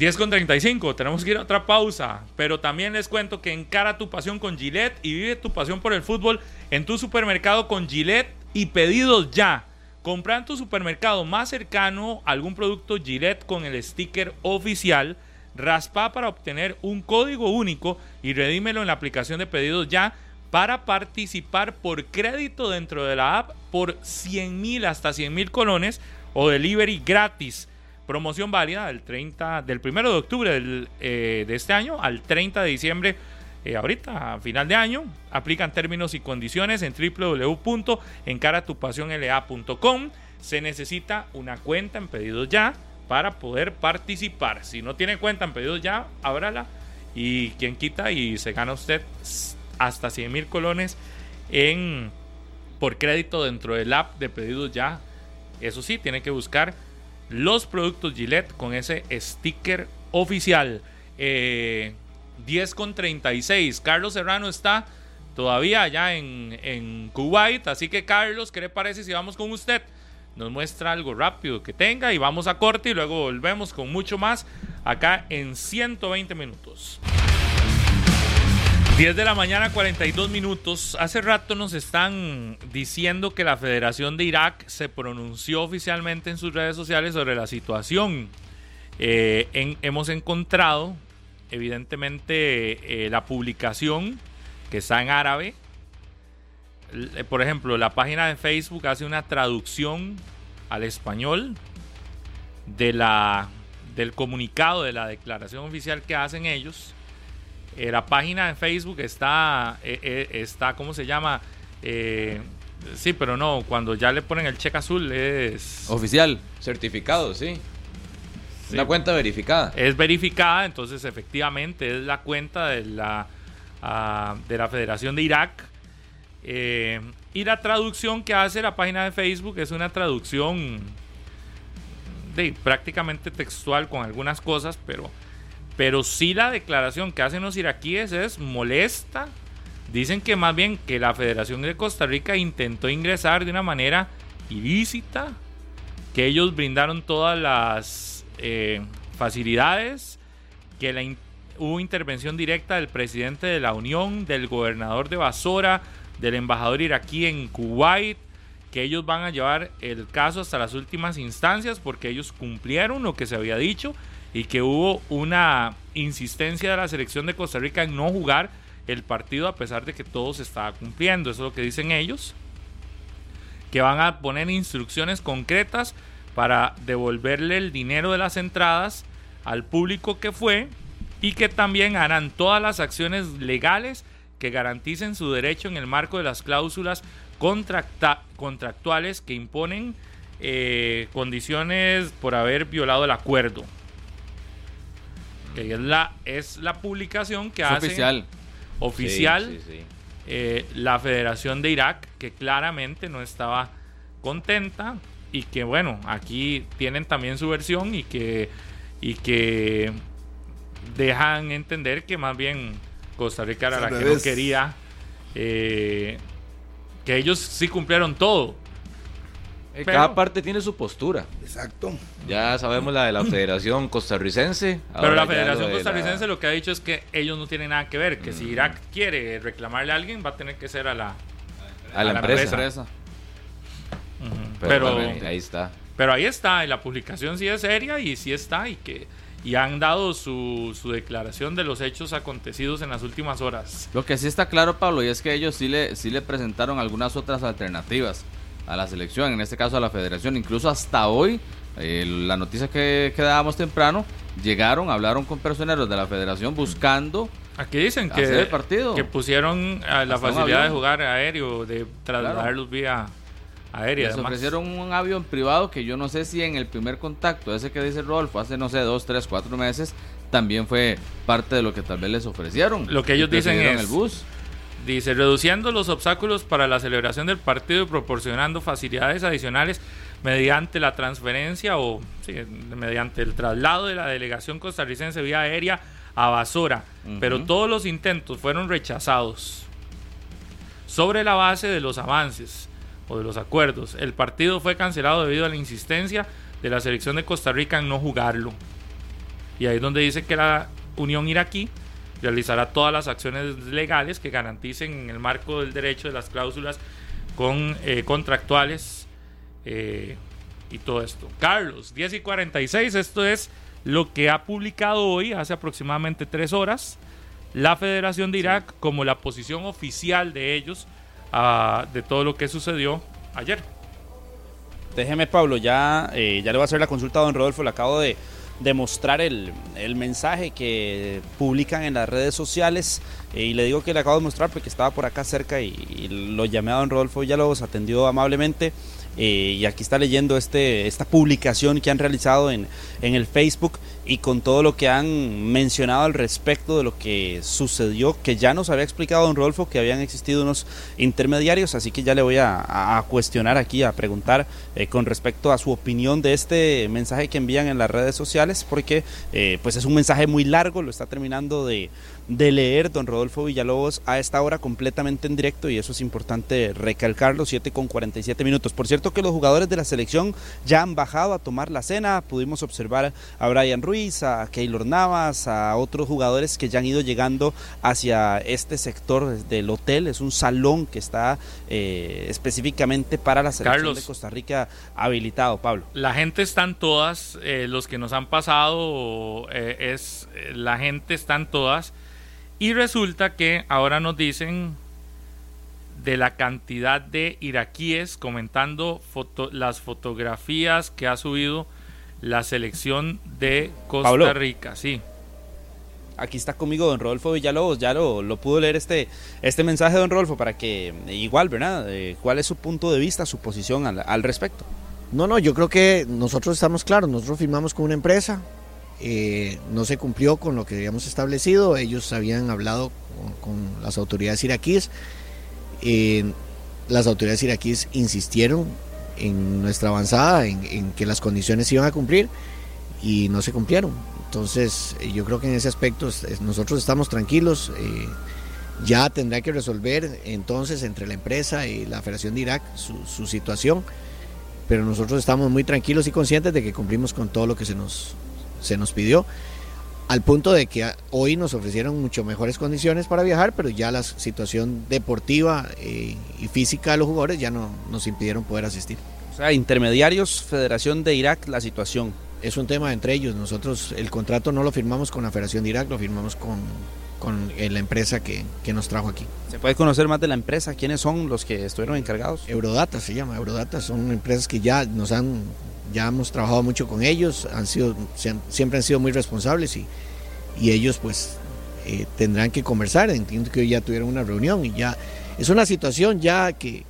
10 con 35, tenemos que ir a otra pausa, pero también les cuento que encara tu pasión con Gillette y vive tu pasión por el fútbol en tu supermercado con Gillette y pedidos ya. Compra en tu supermercado más cercano algún producto Gillette con el sticker oficial, raspa para obtener un código único y redímelo en la aplicación de pedidos ya para participar por crédito dentro de la app por 100 mil hasta 100 mil colones o delivery gratis. Promoción válida del 30 del 1 de octubre del, eh, de este año al 30 de diciembre. eh, ahorita, a final de año, aplican términos y condiciones en www.encaratupasionla.com. Se necesita una cuenta en pedidos ya para poder participar. Si no tiene cuenta en pedidos ya, ábrala y quien quita y se gana usted hasta 100 mil colones en por crédito dentro del app de pedidos ya. Eso sí, tiene que buscar los productos Gillette con ese sticker oficial. Eh, 10 con 36. Carlos Serrano está todavía allá en, en Kuwait. Así que, Carlos, ¿qué le parece si vamos con usted? Nos muestra algo rápido que tenga y vamos a corte y luego volvemos con mucho más acá en 120 minutos. 10 de la mañana, 42 minutos. Hace rato nos están diciendo que la Federación de Irak se pronunció oficialmente en sus redes sociales sobre la situación. Eh, hemos encontrado, evidentemente, eh, la publicación que está en árabe. Eh, Por ejemplo, la página de Facebook hace una traducción al español de la, del comunicado, de la declaración oficial que hacen ellos. Eh, la página de Facebook está, eh, eh, está ¿cómo se llama? Eh, sí, pero no, cuando ya le ponen el cheque azul es... Oficial. Certificado, sí. Sí. Una cuenta verificada. Es verificada, entonces efectivamente es la cuenta de la, ah, de la Federación de Irak. Y la traducción que hace la página de Facebook es una traducción de, prácticamente textual con algunas cosas, pero, pero sí la declaración que hacen los iraquíes es molesta. Dicen que más bien que la Federación de Costa Rica intentó ingresar de una manera ilícita, que ellos brindaron todas las eh, facilidades, que la hubo intervención directa del presidente de la Unión, del gobernador de Basora, del embajador iraquí en Kuwait, que ellos van a llevar el caso hasta las últimas instancias porque ellos cumplieron lo que se había dicho y que hubo una insistencia de la selección de Costa Rica en no jugar el partido a pesar de que todo se estaba cumpliendo. Eso es lo que dicen ellos que van a poner instrucciones concretas para devolverle el dinero de las entradas al público que fue y que también harán todas las acciones legales que garanticen su derecho en el marco de las cláusulas contractuales que imponen eh, condiciones por haber violado el acuerdo. Que es la, es la publicación que Es hace oficial. oficial Sí, sí, sí. eh, la Federación de Irak, que claramente no estaba contenta y que bueno, aquí tienen también su versión y que, y que dejan entender que más bien Costa Rica era la que no quería eh, porque ellos sí cumplieron todo. Eh, Pero- Cada parte tiene su postura. Exacto. Ya sabemos la de la Federación Costarricense. Pero la Federación lo Costarricense la- lo que ha dicho es que ellos no tienen nada que ver, que si Irak quiere reclamarle a alguien va a tener que ser a la, A la empresa. Pero, Pero, ahí está. pero ahí está, y la publicación sí es seria y sí está, y que y han dado su, su declaración de los hechos acontecidos en las últimas horas. Lo que sí está claro, Pablo, y es que ellos sí le, sí le presentaron algunas otras alternativas a la selección, en este caso a la federación. Incluso hasta hoy, eh, la noticia que, que dábamos temprano, llegaron, hablaron con personeros de la federación buscando Aquí dicen hacer que, el partido. que pusieron a la Hasta un facilidad de jugar aéreo, de trasladarlos vía aérea. Les además. ofrecieron un avión privado que yo no sé si en el primer contacto, ese que dice Rodolfo, hace no sé, dos, tres, cuatro meses, también fue parte de lo que tal vez les ofrecieron. Lo que ellos dicen es- el bus. Dice, reduciendo los obstáculos para la celebración del partido y proporcionando facilidades adicionales mediante la transferencia o sí, mediante el traslado de la delegación costarricense vía aérea a Basora. Pero todos los intentos fueron rechazados. Sobre la base de los avances o de los acuerdos, el partido fue cancelado debido a la insistencia de la selección de Costa Rica en no jugarlo. Y ahí es donde dice que la Unión Iraquí realizará todas las acciones legales que garanticen en el marco del derecho de las cláusulas con, eh, contractuales eh, y todo esto. Carlos, 10 y 46, esto es lo que ha publicado hoy, hace aproximadamente tres horas, la Federación de Irak como la posición oficial de ellos ah, de todo lo que sucedió ayer. Déjeme, Pablo, ya, eh, ya le voy a hacer la consulta a don Rodolfo. Le acabo de, de mostrar el, el mensaje que publican en las redes sociales eh, y le digo que le acabo de mostrar porque estaba por acá cerca y, y lo llamé a don Rodolfo los atendió amablemente. Eh, y aquí está leyendo este, esta publicación que han realizado en, en el Facebook y con todo lo que han mencionado al respecto de lo que sucedió, que ya nos había explicado don Rodolfo que habían existido unos intermediarios, así que ya le voy a, a cuestionar aquí, a preguntar eh, con respecto a su opinión de este mensaje que envían en las redes sociales, porque eh, pues es un mensaje muy largo, lo está terminando de, de leer don Rodolfo Villalobos a esta hora completamente en directo y eso es importante recalcarlo, 7 con 47 minutos. Por cierto que los jugadores de la selección ya han bajado a tomar la cena, pudimos observar a Brian Ruiz, a Keylor Navas, a otros jugadores que ya han ido llegando hacia este sector del hotel, es un salón que está eh, específicamente para la selección Carlos. de Costa Rica habilitado, Pablo. La gente están todas, eh, los que nos han pasado, eh, es la gente están todas. Y resulta que ahora nos dicen de la cantidad de iraquíes comentando foto- las fotografías que ha subido la selección de Costa Pablo. Rica. Sí. Aquí está conmigo don Rodolfo Villalobos, ya lo, lo pudo leer este, este mensaje don Rodolfo para que igual, ¿verdad? Eh, ¿Cuál es su punto de vista, su posición al, al respecto? No, no, yo creo que nosotros estamos claros, nosotros firmamos con una empresa, eh, no se cumplió con lo que habíamos establecido, ellos habían hablado con, las autoridades iraquíes, eh, las autoridades iraquíes insistieron en nuestra avanzada, en, que las condiciones se iban a cumplir y no se cumplieron. Entonces, eh, yo creo que en ese aspecto nosotros estamos tranquilos. ya tendrá que resolver entonces entre la empresa y la Federación de Irak su, su situación, pero nosotros estamos muy tranquilos y conscientes de que cumplimos con todo lo que se nos, se nos pidió, al punto de que hoy nos ofrecieron mucho mejores condiciones para viajar, pero ya la situación deportiva eh, y física de los jugadores ya no nos impidieron poder asistir. O sea, intermediarios, Federación de Irak, la situación. Es un tema entre ellos. Nosotros el contrato no lo firmamos con la Federación de Irak, lo firmamos con, con la empresa que, que nos trajo aquí. ¿Se puede conocer más de la empresa? ¿Quiénes son los que estuvieron encargados? Eurodata se llama, Eurodata son empresas que ya nos han, ya hemos trabajado mucho con ellos, han sido, siempre han sido muy responsables y, ellos pues eh, tendrán que conversar, entiendo que hoy ya tuvieron una reunión y ya es una situación ya que,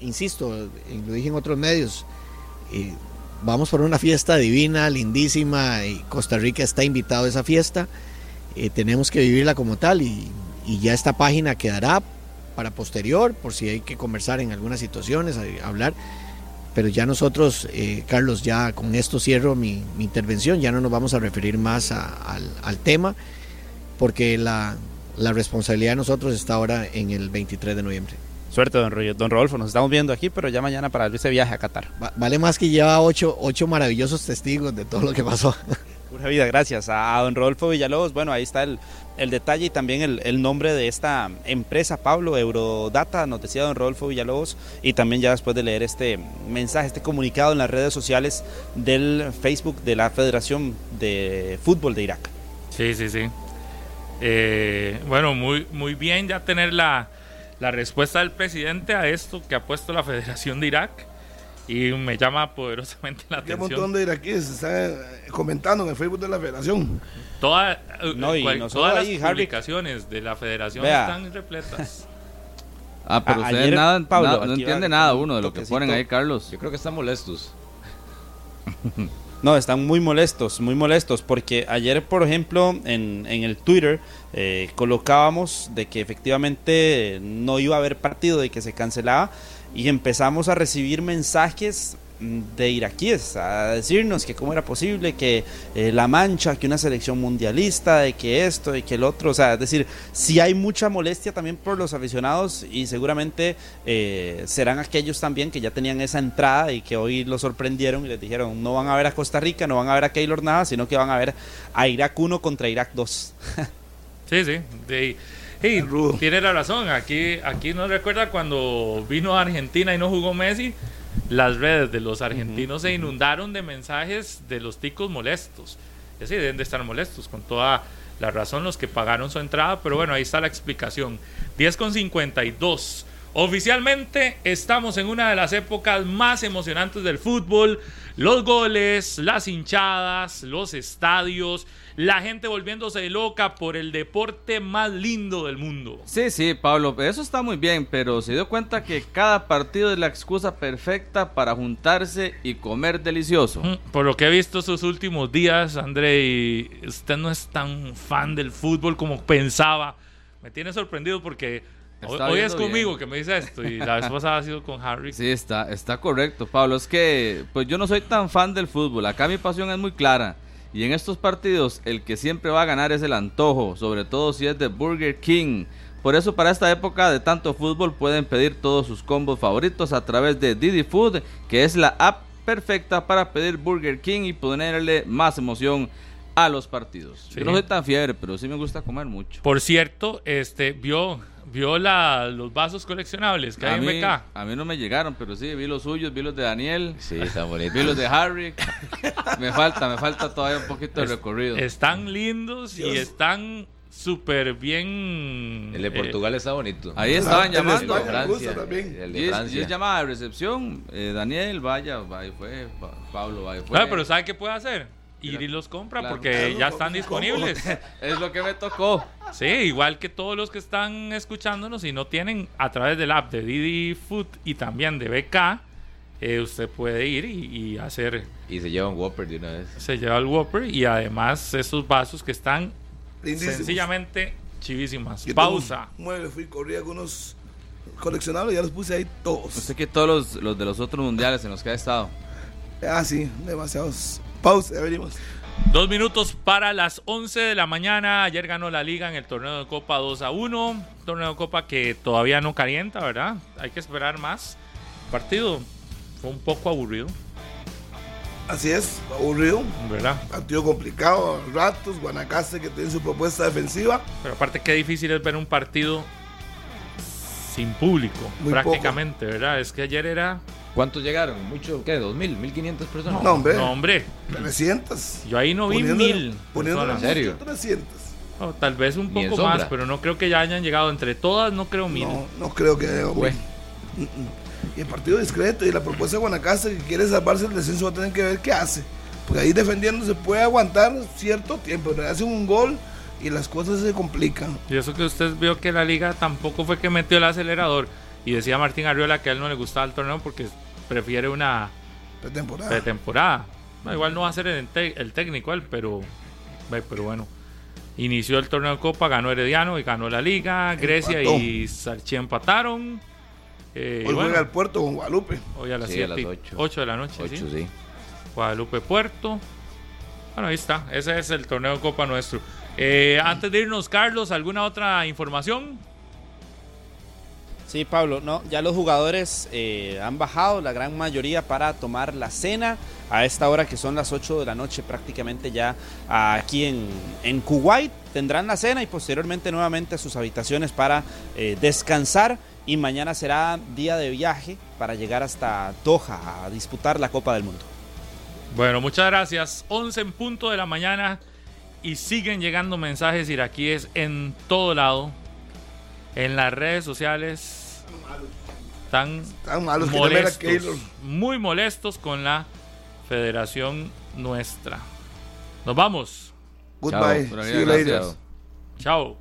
insisto, eh, lo dije en otros medios, eh, vamos por una fiesta divina, lindísima, y Costa Rica está invitado a esa fiesta, tenemos que vivirla como tal y, ya esta página quedará para posterior, por si hay que conversar en algunas situaciones, hablar. Pero ya nosotros, eh, Carlos, ya con esto cierro mi, mi intervención, ya no nos vamos a referir más a- al, al tema, porque la, la responsabilidad de nosotros está ahora en el 23 de noviembre. Suerte, don, don Rodolfo. Nos estamos viendo aquí, pero ya mañana para ese viaje a Qatar. Va- vale más que lleva ocho, ocho maravillosos testigos de todo lo que pasó. Pura vida, gracias a, don Rodolfo Villalobos. Bueno, ahí está el, el detalle y también el, el nombre de esta empresa, Pablo, Eurodata, nos decía don Rodolfo Villalobos. Y también ya después de leer este mensaje, este comunicado en las redes sociales del Facebook de la Federación de Fútbol de Irak. Sí, sí, sí. Eh, bueno, muy, muy bien ya tener la, la respuesta del presidente a esto que ha puesto la Federación de Irak. Y me llama poderosamente la Hay un atención. montón de iraquíes están eh, comentando en el Facebook de la federación. Toda, eh, No, y cual- no solo todas ahí, las Harry. publicaciones de la Federación Vea. están repletas. Ah, pero A- ustedes ayer, nada, Pablo, nada- no entiende nada uno de lo que ponen ahí, Carlos. Yo creo que están molestos. No, están muy molestos, muy molestos, porque ayer, por ejemplo, en, en el Twitter eh, colocábamos de que efectivamente no iba a haber partido, de que se cancelaba, y empezamos a recibir mensajes mm, de iraquíes a decirnos que cómo era posible que eh, la mancha, que una selección mundialista, de que esto, de que el otro, o sea, es decir, sí hay mucha molestia también por los aficionados y seguramente eh, serán aquellos también que ya tenían esa entrada y que hoy los sorprendieron y les dijeron no van a ver a Costa Rica, no van a ver a Keylor nada, sino que van a ver a Irak 1 contra Irak 2. Sí, sí. de- sí, tiene la razón. Aquí, aquí nos recuerda cuando vino a Argentina y no jugó Messi. Las redes de los argentinos se inundaron de mensajes de los ticos molestos. Es decir, deben de estar molestos con toda la razón los que pagaron su entrada. Pero bueno, ahí está la explicación. 10 con 52. Oficialmente estamos en una de las épocas más emocionantes del fútbol. Los goles, las hinchadas, los estadios, la gente volviéndose loca por el deporte más lindo del mundo. Sí, sí, Pablo, eso está muy bien, pero se dio cuenta que cada partido es la excusa perfecta para juntarse y comer delicioso. Mm, Por lo que he visto estos últimos días, André, y usted no es tan fan del fútbol como pensaba. Me tiene sorprendido porque Está hoy es conmigo bien. que me dice esto y la vez pasada ha sido con Harry. Sí, está, está correcto, Pablo. Es que, pues yo no soy tan fan del fútbol. Acá mi pasión es muy clara. Y en estos partidos, el que siempre va a ganar es el antojo, sobre todo si es de Burger King. Por eso, para esta época de tanto fútbol, pueden pedir todos sus combos favoritos a través de Didi Food, que es la app perfecta para pedir Burger King y ponerle más emoción a los partidos. Sí. Yo no soy tan fiebre, pero sí me gusta comer mucho. Por cierto, este vio vio la, los vasos coleccionables que A hay en mí, BK. a mí no me llegaron, pero sí, vi los suyos, vi los de Daniel. Sí, está bonito. Vi los de Harry. me falta, me falta todavía un poquito de Es- recorrido. Están lindos y están súper bien. El de eh, Portugal está bonito. Ahí estaban El de llamando. Me gusta Francia, también. El de Francia. y es llamada de recepción. eh, Daniel, vaya, vaya, fue. Pa- Pablo, vaya, fue. ah, pero ¿sabe qué puede hacer? Ir y los compra Claro. porque Claro, ya están ¿cómo? disponibles. Es lo que me tocó. Sí, igual que todos los que están escuchándonos y no tienen a través del app de Didi Food y también de BK, eh, usted puede ir y, y hacer, Y se lleva un Whopper de una vez. se lleva el Whopper y además esos vasos que están Lindísimos. sencillamente chivísimas. Yo Pausa. Mueble, fui, corrí algunos coleccionables y ya los puse ahí todos. Usted que todos los, los de los otros mundiales en los que ha estado. Ah, sí, demasiados. Pausa, ya venimos. Dos minutos para las 11 de la mañana. Ayer ganó la liga en el torneo de Copa 2 a 1. Torneo de Copa que todavía no calienta, ¿verdad? Hay que esperar más. Partido fue un poco aburrido, Así es, aburrido. ¿verdad? Partido complicado, ratos. Guanacaste que tiene su propuesta defensiva. Pero aparte qué difícil es ver un partido sin público, Muy prácticamente, ¿verdad? Es que ayer era... ¿Cuántos llegaron? ¿Mucho? ¿Qué? ¿2.000? ¿1.500 personas? No, hombre. No, hombre, 300. yo ahí no vi Poniéndole- mil Poniéndole personas. ¿En serio? 300. O tal vez un poco más, pero no creo que ya hayan llegado entre todas, no creo mil. No, no creo que haya Bueno. Y el partido discreto y la propuesta de Guanacaste que quiere salvarse el descenso va a tener que ver qué hace. Porque ahí defendiendo se puede aguantar cierto tiempo. pero hacen un gol y las cosas se complican. Y eso que usted vio que la liga tampoco fue que metió el acelerador. Y decía Martín Arriola que a él no le gustaba el torneo porque prefiere una Pretemporada. pretemporada. No, igual no va a ser el, el técnico él, pero, pero bueno. Inició el torneo de Copa, ganó Herediano y ganó la liga. Grecia Empató. y Sarchi empataron. Eh, Hoy bueno, juega el puerto con Guadalupe. hoy a las Sí, a 7 las ocho. 8 de la noche. 8, ¿sí? sí. Guadalupe Puerto. Bueno, ahí está. Ese es el torneo de Copa nuestro. Eh, antes de irnos, Carlos, ¿alguna otra información? Sí, Pablo, no, ya los jugadores eh, han bajado, la gran mayoría, para tomar la cena a esta hora que son las 8 de la noche, prácticamente ya aquí en, en Kuwait. Tendrán la cena y posteriormente nuevamente sus habitaciones para eh, descansar. Y mañana será día de viaje para llegar hasta Doha a disputar la Copa del Mundo. Bueno, muchas gracias. 11 en punto de la mañana y siguen llegando mensajes iraquíes en todo lado. En las redes sociales están Tan malos que no era molestos, muy molestos con la federación nuestra. Nos vamos. Goodbye. Chao, See you later. Chao.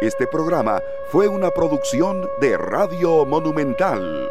Este programa fue una producción de Radio Monumental.